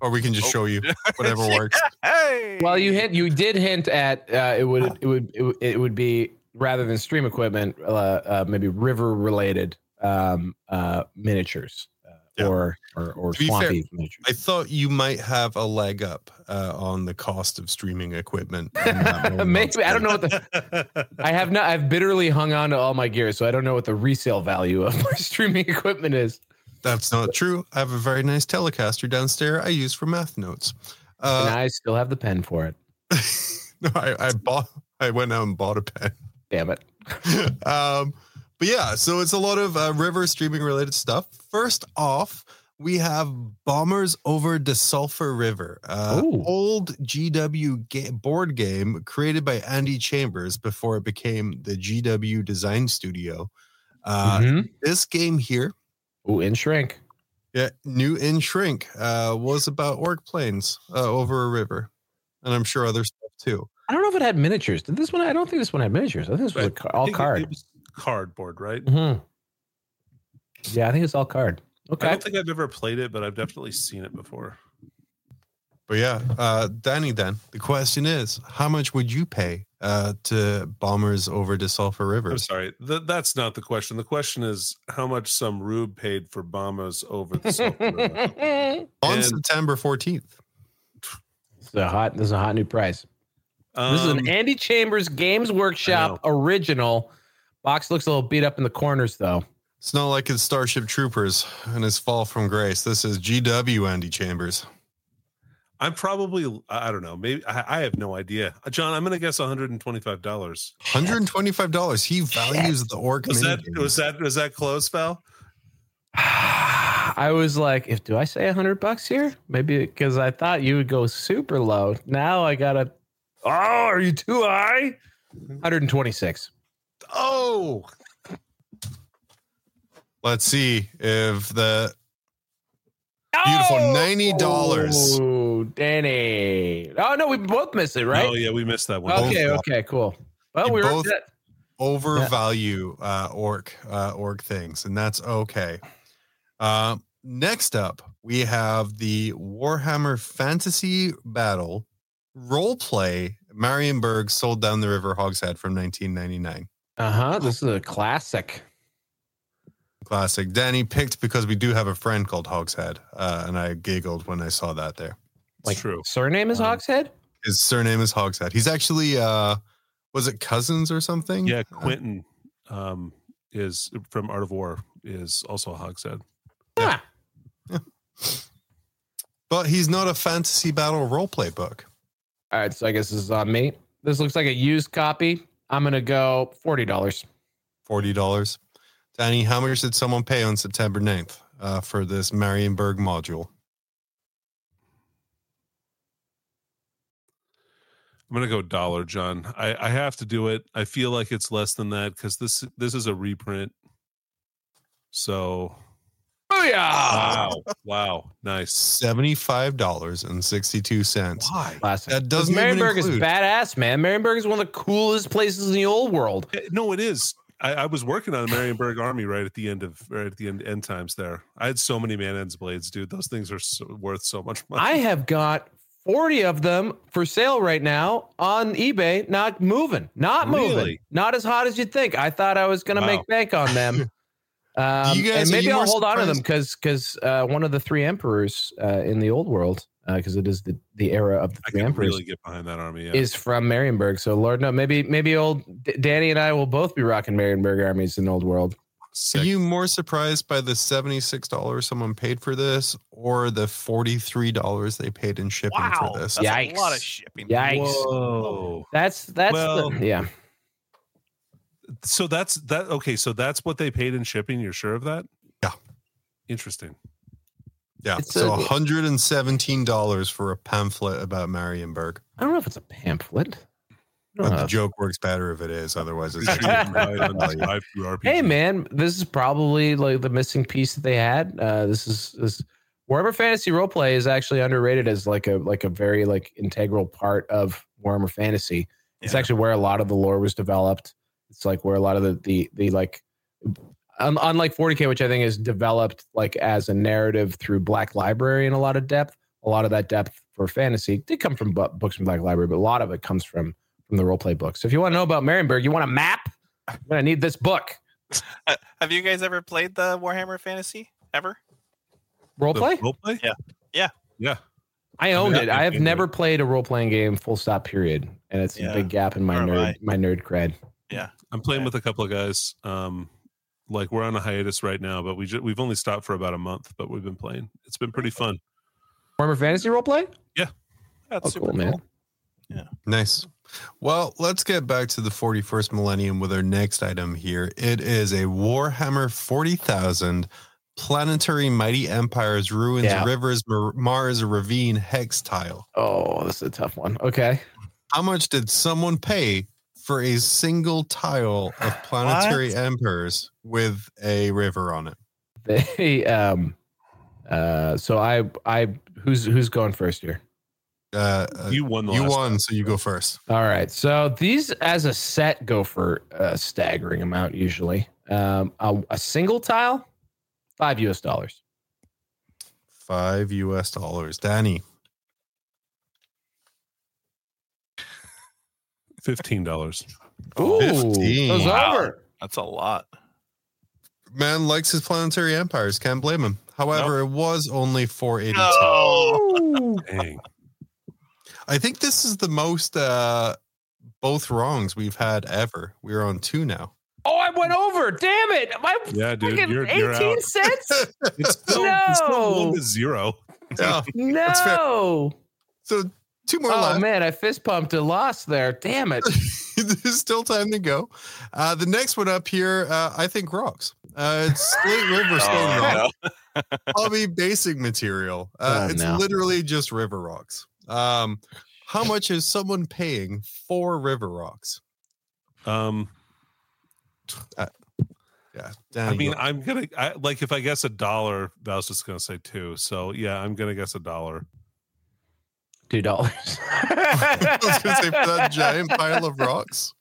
Or we can just Oh. show you [LAUGHS] whatever works. Hey. Well, you hint, you did hint at uh, it would it would it, would- it would be rather than stream equipment, uh, uh, maybe river related um, uh, miniatures uh, Yeah. or or, or To be swampy miniatures. I thought you might have a leg up uh, on the cost of streaming equipment. in that. [LAUGHS] Maybe I don't know what the [LAUGHS] I have not. I've bitterly hung on to all my gear, so I don't know what the resale value of my streaming equipment is. That's not true. I have a very nice Telecaster downstairs I use for math notes. and Uh, I still have the pen for it. [LAUGHS] no, I, I bought. I went out and bought a pen. Damn it! [LAUGHS] um, but yeah, so it's a lot of uh, river streaming related stuff. First off, we have Bombers over the Sulphur River, uh, Ooh. old GW ga- board game created by Andy Chambers before it became the GW Design Studio. Uh, Mhm. This game here, Ooh, in shrink. yeah, new in shrink, uh, was about orc planes uh, over a river, and I'm sure other stuff too. I don't know if it had miniatures. Did this one? I don't think this one had miniatures. I think this was a ca- all think card. It was cardboard, right? Mhm. Yeah, I think it's all card. Okay. I don't think I've ever played it, but I've definitely seen it before. But yeah, uh, Danny, then the question is, how much would you pay uh, to bombers over the Sulphur River? I'm sorry. Th- that's not the question. The question is how much some rube paid for bombers over the Sulphur River. [LAUGHS] On And- September 14th. is a hot. This is a hot new price. This is Um, an Andy Chambers Games Workshop original. Box looks a little beat up in the corners though. It's not like it's Starship Troopers and his fall from grace. This is GW Andy Chambers. I'm probably I I don't know. Maybe I, I have no idea. Uh, Jon, I'm gonna guess 125 dollars. $125. He values the orc. Was that was that was that close, Val? [SIGHS] I was like, if do I say a hundred bucks here? Maybe because I thought you would go super low. Now I gotta. Oh, are you too high? 126. Oh, Let's see if the Beautiful, $90. Oh, Danny. Oh no, we both missed it, right? oh yeah, we missed that one. okay, both- okay, cool. Well, You we were both- set. overvalue uh, orc uh, orc things, and that's okay. Uh, next up, we have the Warhammer Fantasy Battle role play. Marienburg sold down the river Hogshead from 1999. Uh huh. This is a classic. Classic. Danny picked because we do have a friend called Hogshead, uh, and I giggled when I saw that there. It's Like true. surname is Um, Hogshead. His surname is Hogshead. He's actually, uh, was it cousins or something? Yeah, Uh, Quentin um, is from Art of War is also a Hogshead. Ah, but he's not a fantasy battle role play book. all right, so I guess this is on me. This looks like a used copy. I'm gonna go forty dollars. Forty dollars. Danny, how much did someone pay on September 9th uh, for this Marienburg module? I'm gonna go dollar, Jon. I, I have to do it. I feel like it's less than that because this this is a reprint. So Oh yeah! wow, wow, nice. Seventy-five dollars and sixty-two cents. Why? Classic. That doesn't even Marienburg is include- badass, man. Marienburg is one of the coolest places in the old world. Eh, No, it is. I, I was working on the Marienburg Army right at the end of right at the end end times. There, I had so many Manann's Blades, dude. Those things are so, worth so much money. I have got 40 of them for sale right now on eBay, not moving, not moving, Really? not as hot as you'd think. I thought I was going to Wow. make bank on them. [LAUGHS] Um, guys- and maybe I'll hold on to them because because uh, one of the three emperors uh, in the old world, because it is the, the era of the I three emperors, really get behind that army. Yeah. is from Marienburg. So Lord no, maybe maybe old D- Danny and I will both be rocking Marienburg armies in the old world. Are you more surprised by the $76 someone paid for this or the $43 they paid in shipping Wow, for this? that's a lot of shipping. Yikes! Whoa. That's that's Well- the, yeah. So that's that. Okay, so that's what they paid in shipping. You're sure of that? Yeah. Interesting. Yeah. It's so a- $117 for a pamphlet about Marienburg. I don't know if it's a pamphlet. I But the joke works better if it is. Otherwise, it's Pretty [LAUGHS] just sure you can buy it on value. Drive Through Hey man, this is probably like the missing piece that they had. Uh, this is this Warhammer Fantasy Roleplay is actually underrated as like a like a very like integral part of Warhammer Fantasy. It's Yeah. actually where a lot of the lore was developed. It's like where a lot of the the the like un- unlike 40k, which I think is developed like as a narrative through Black Library in a lot of depth. A lot of that depth for fantasy did come from bu- books from Black Library, but a lot of it comes from from the roleplay book. So if you want to know about Marienburg, you want a map, you're gonna need this book. Uh, [LAUGHS] have you guys ever played the Warhammer Fantasy ever? The Roleplay? Roleplay? Yeah. Yeah. Yeah. I owned mean, it. I I have think never played a role playing game full stop period, and it's Yeah. a big gap in my Nor have nerd my nerd cred. Yeah. I'm playing Yeah. with a couple of guys. Um, like we're on a hiatus right now, but we ju- we've only stopped for about a month, but we've been playing. It's been pretty fun. Warhammer Fantasy role play? Yeah, that's Oh, super cool, man. cool. Nice. Well, let's get back to the 41st millennium with our next item here. It is a Warhammer 40,000 planetary mighty empires, ruins, Yeah. rivers, Mar- Mars, ravine, hex tile. Oh, this is a tough one. Okay. How much did someone pay for a single tile of planetary empires with a river on it? They um uh so I I who's who's going first here? Uh, uh, You won the you last won, so you go first. All right. So these as a set go for a staggering amount usually. Um a, a single tile, five US dollars. Five US dollars. Danny, Fifteen dollars. Ooh, 15. goes Wow. over. That's a lot. man likes his planetary empires. Can't blame him. However, it was only 482. No. Dang. I think this is the most uh both wrongs we've had ever. We're on two now. Oh, I went over. Damn it. My Yeah, dude, freaking you're, you're 18 out. cents? [LAUGHS] It's still, it's still one No. to zero. Yeah. [LAUGHS] No. So two more Oh left. man, I fist pumped a loss there. Damn it. [LAUGHS] There's still time to go. Uh, the next one up here, uh, I think rocks. Uh, it's Slate River Stone Oh, Rock. no. Hobby basic material. Uh, Oh, it's no. literally just river rocks. Um, how much is someone paying for river rocks? Um, Yeah, Danny, I mean. I'm gonna I, like if I guess a dollar, I was just gonna say two. So yeah, I'm gonna guess a dollar. Two dollars. [LAUGHS] I was gonna say for that giant pile of [LAUGHS] rocks.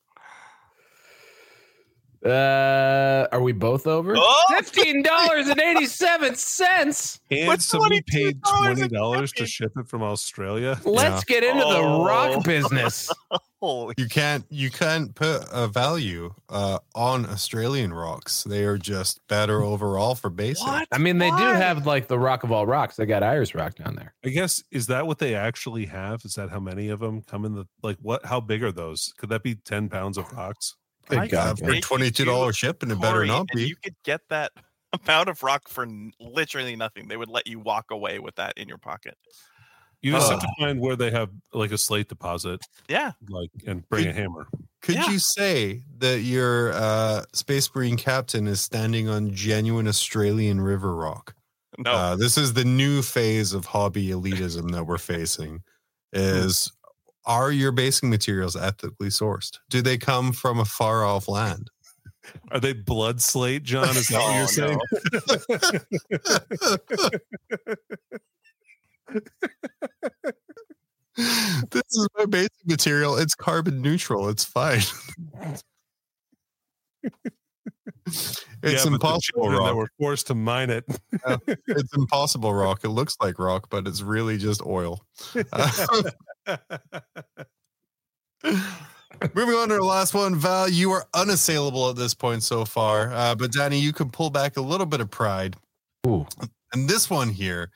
Uh, are we both over? Oh! Fifteen dollars and eighty-seven cents. And What's somebody paid twenty dollars to ship it from Australia. Let's get into the Oh. rock business. [LAUGHS] You can't you can't put a value uh, on Australian rocks. They are just better overall for basic. what? I mean, they do have like the rock of all rocks. They got Ayers Rock down there. I guess is that what they actually have? Is that how many of them come in the like? What? How big are those? Could that be ten pounds of rocks? Good I God, Uh, could for twenty two do dollars shipping, it better not be. You could get that [LAUGHS] amount of rock for literally nothing. They would let you walk away with that in your pocket. You just Oh. have to find where they have like a slate deposit, Yeah. like and bring a hammer. Could Yeah. you say that your uh, Space Marine captain is standing on genuine Australian river rock? No. Uh, this is the new phase of hobby elitism that we're facing. Is are your basing materials ethically sourced? Do they come from a far off land? Are they blood slate, Jon? Is that what you're Oh, saying? [LAUGHS] this is my basic material. It's carbon neutral. It's fine. [LAUGHS] It's Yeah, but the impossible children rock. that were forced to mine it. [LAUGHS] it's impossible rock. It looks like rock, but it's really just oil. Uh, [LAUGHS] moving on to our last one, Val. You are unassailable at this point so far, uh, but Danny, you can pull back a little bit of pride. Ooh. And this one here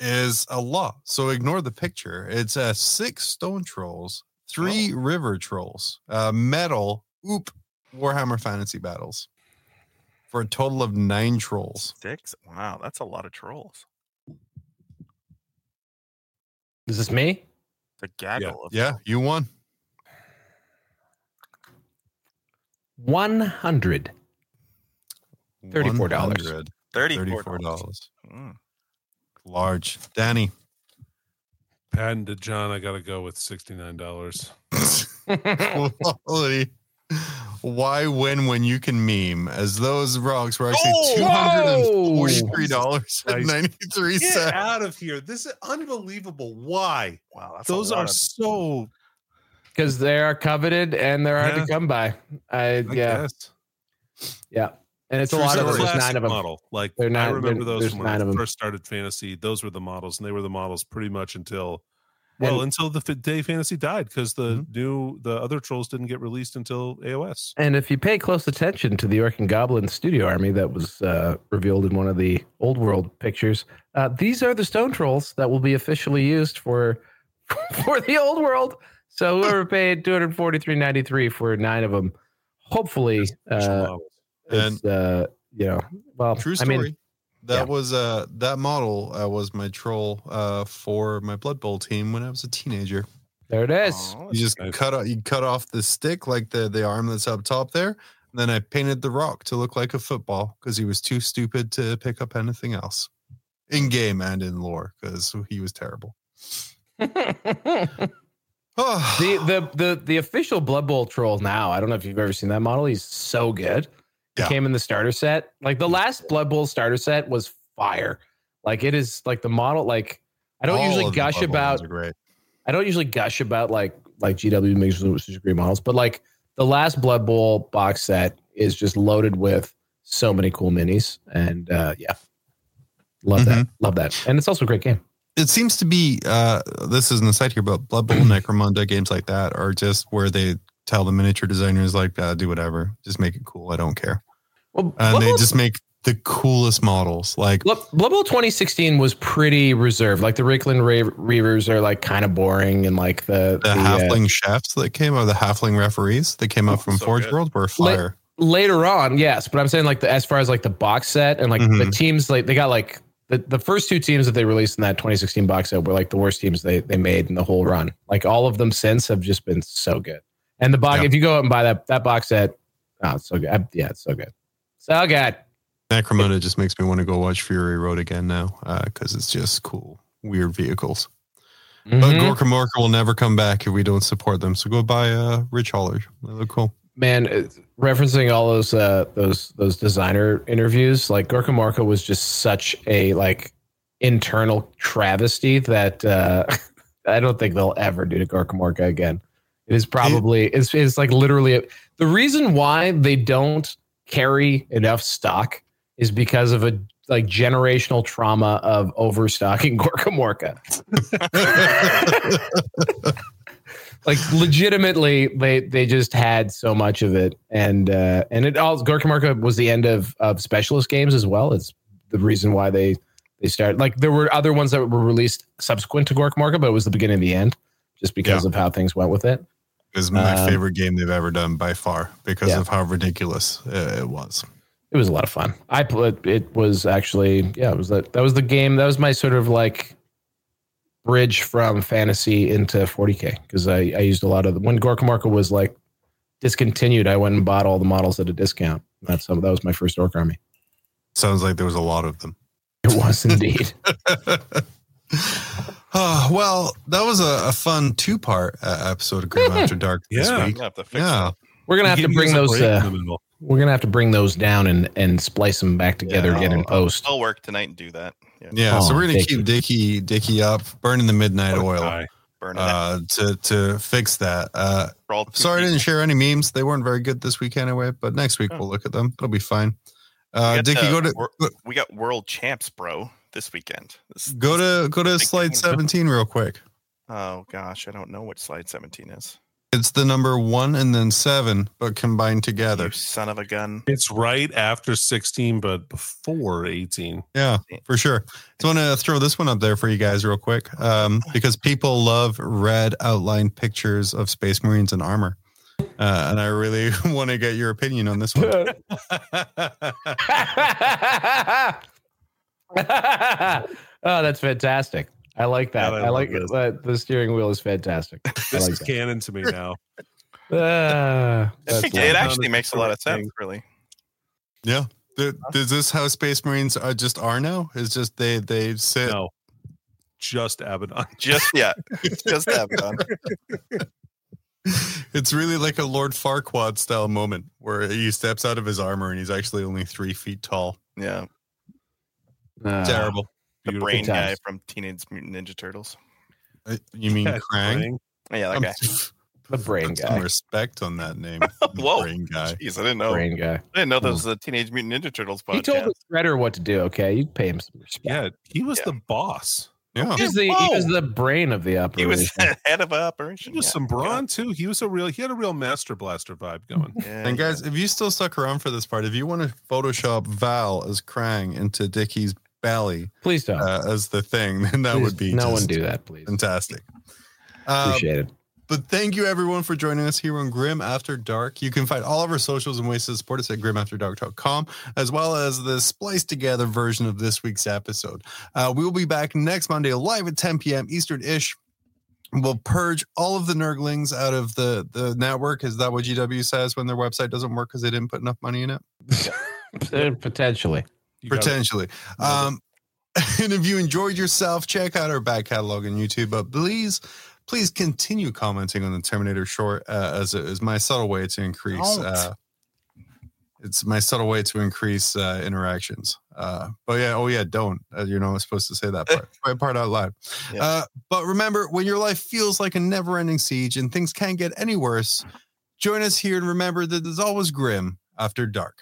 is a lot. So ignore the picture. It's uh, six stone trolls, three river trolls, uh, metal, oop, Warhammer Fantasy Battles for a total of nine trolls. Six. Wow, that's a lot of trolls. Is this me? The gaggle of Yeah, you won. 100. $34. $100, thirty-four $34. Mm. Large. Danny. Patented Jon, I gotta go with sixty-nine dollars. [LAUGHS] [LAUGHS] Quality. Why win when you can meme? As those rocks were actually Oh, two hundred and whoa! forty-three dollars and ninety-three Get out of here! This is unbelievable. Why? Wow, that's Those are of- so. Because they are coveted and they're hard Yeah. to come by. I, I yeah, guess. yeah. And it's a lot of story. them. There's classic nine of them. model. Like They're I not- remember they're- those from when I first started fantasy. Those were the models, and they were the models pretty much until well And- until the f- day fantasy died because the Mm-hmm. new the other trolls didn't get released until AOS. And if you pay close attention to the Orc and Goblin studio army that was uh, revealed in one of the old world pictures, uh, these are the stone trolls that will be officially used for [LAUGHS] for the old world. So whoever paid two hundred forty three ninety three for nine of them, hopefully, uh. And it's, uh, you know, well, true I story. mean, that yeah. was uh that model uh, was my troll uh for my Blood Bowl team when I was a teenager. there it is. Oh, You just nice. cut off you cut off the stick like the the arm that's up top there. And then I painted the rock to look like a football because he was too stupid to pick up anything else. In game and in lore, because he was terrible. [LAUGHS] [SIGHS] The the the the official Blood Bowl troll now. I don't know if you've ever seen that model. He's so good. Yeah. came in the starter set. Like the last Blood Bowl starter set was fire. Like it is like the model. Like I don't all usually gush Blood Bowl ones about. great. I don't usually gush about like like GW makes great models, but like the last Blood Bowl box set is just loaded with so many cool minis, and uh yeah, love that, love that, and it's also a great game. it seems to be uh this isn't a site here but blood bowl [CLEARS THROAT] necromunda games like that are just where they tell the miniature designers like uh, do whatever just make it cool i don't care Well, and Blood they Bowl- just make the coolest models like Blood Blood Bowl 2016 was pretty reserved. Like the Reikland Ra- Reavers are like kind of boring, and like the, the the, uh, halfling chefs that came out the halfling referees that came out from so forge good. world were fire later on, yes. But I'm saying like the as far as like the box set and like the Mhm. teams, like they got like the, the first two teams that they released in that 2016 box set were like the worst teams they they made in the whole run. Like all of them since have just been so good. And the box, Yeah. if you go out and buy that that box set, oh, it's so good. I- yeah, it's so good, so good. necromunda just makes me want to go watch fury road again now because it's just cool weird vehicles but Mhm. Gorkamorka will never come back if we don't support them so go buy uh Ridgehaulers they look cool man uh, referencing all those uh those those designer interviews like Gorkamorka was just such a like internal travesty that uh [LAUGHS] i don't think they'll ever do to Gorkamorka again it is probably it's, it's like literally the reason why they don't carry enough stock is because of a like generational trauma of overstocking [LAUGHS] Gorkamorka [LAUGHS] like legitimately they they just had so much of it. And uh and it all Gorkamorka was the end of of specialist games as well. It's the reason why they they started like there were other ones that were released subsequent to Gorkamorka but it was the beginning of the end just because of how things went with it is my Um, favorite game they've ever done by far because Yeah. of how ridiculous it was. it was a lot of fun I put it was actually yeah it was that that was the game that was my sort of like bridge from fantasy into 40k because I, I used a lot of the, when Gorka was like discontinued I went and bought all the models at a discount that's some that was my first orc army Sounds like there was a lot of them. It was indeed. [LAUGHS] oh, well, that was a, a fun two part uh, episode of Grim [LAUGHS] After Dark this Yeah. week. Have to fix Yeah. that. We're gonna have to bring those. Uh, in the middle. we're gonna have to bring those down and and splice them back together Yeah, again in post. I'll work tonight and do that. Yeah. Yeah, so Oh, we're gonna thank keep Dickie Dickie up, burning the midnight What oil. guy. Uh, to to fix that. Uh, Crawl two sorry, I didn't share any memes. They weren't very good this week anyway. But next week Oh. we'll look at them. It'll be fine. We Uh, got, Dickie, uh, go to we got world champs, bro, this weekend. This- go to go to slide game. [LAUGHS] seventeen real quick. Oh gosh, I don't know what slide 17 is. It's the number one and then seven, but combined together. You son of a gun. It's right after 16, but before 18. Yeah, for sure. So I want to throw this one up there for you guys real quick, um, because people love red outline pictures of Space Marines in armor, uh, and I really [LAUGHS] want to get your opinion on this one. [LAUGHS] [LAUGHS] oh, that's fantastic. I like that. Yeah, I I, like love it. That the steering wheel is fantastic. This like is that. canon to me now. I that's think lovely. it actually makes a lot of thing. sense, really. Yeah. Th- Is this how Space Marines are just are now? It's just they they sit. No, just Abaddon. Just yeah, just Abaddon. [LAUGHS] It's really like a Lord Farquaad style moment where he steps out of his armor and he's actually only three feet tall. Yeah, Ah, Terrible. the Beautiful brain guy from Teenage Mutant Ninja Turtles. Uh, You mean Yeah, Krang? Yeah, that guy. [LAUGHS] the brain Put some guy. respect on that name. [LAUGHS] Whoa. Brain guy. Jeez, I didn't know. Brain guy. I didn't know that was the Teenage Mutant Ninja Turtles podcast. He told the shredder what to do. Okay, you pay him some respect. Yeah, he was Yeah. the boss. Yeah. He was the he was the brain of the operation. he was the head of operation. He was yeah. some brawn too. He was a real. He had a real Master Blaster vibe going. [LAUGHS] Yeah, And yeah. guys, if you still stuck around for this part, if you want to Photoshop Val as Krang into Dickie's belly Please don't. uh, as the thing, [LAUGHS] then that Please, would be no one do that, please. fantastic. Uh, Appreciate it. But thank you everyone for joining us here on Grim After Dark. You can find all of our socials and ways to support us at grimafterdark.com, as well as the spliced together version of this week's episode. Uh, we will be back next Monday live at 10 p.m. Eastern ish. We'll purge all of the nurglings out of the, the network. Is that what GW says when their website doesn't work because they didn't put enough money in it? [LAUGHS] Uh, Potentially. Potentially. Um, [LAUGHS] and if you enjoyed yourself, check out our back catalog on YouTube. But please, please continue commenting on the Terminator short uh, as, a, as my subtle way to increase. Uh, it's my subtle way to increase uh, interactions. Uh, but yeah, oh yeah, don't. Uh, you're not supposed to say that part, [LAUGHS] that part out loud. Yeah. Uh, but remember, when your life feels like a never-ending siege and things can't get any worse, join us here and remember that there's always grim after dark.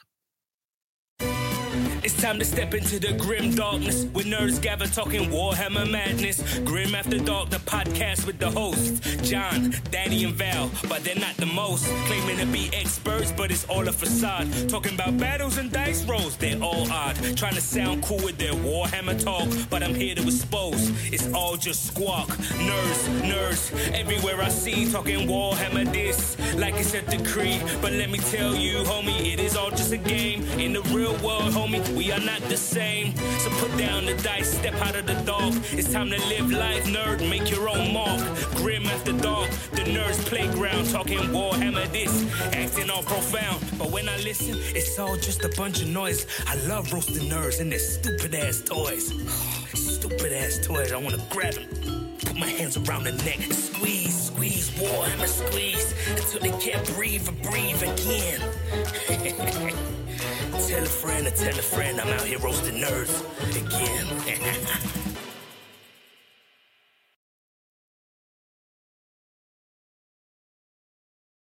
It's time to step into the grim darkness with nerds gather talking Warhammer madness. Grim After Dark, the podcast with the hosts Jon, Danny, and Val, but they're not the most. Claiming to be experts, but it's all a facade. Talking about battles and dice rolls, they're all odd. Trying to sound cool with their Warhammer talk, but I'm here to expose it's all just squawk. Nerds, nerds, everywhere I see talking Warhammer this like it's a decree. But let me tell you, homie, it is all just a game. In the real world, homie, we are not the same. So put down the dice, step out of the dark. It's time to live life, nerd, make your own mark. Grim after dark, the nerds playground, talking Warhammer this, acting all profound. But when I listen, it's all just a bunch of noise. I love roasting nerds and their stupid ass toys. [SIGHS] Stupid ass toys, I wanna grab them. Put my hands around the neck and squeeze, Warhammer squeeze until they can't breathe or breathe again. [LAUGHS] tell a friend to tell a friend I'm out here roasting nerds again. [LAUGHS]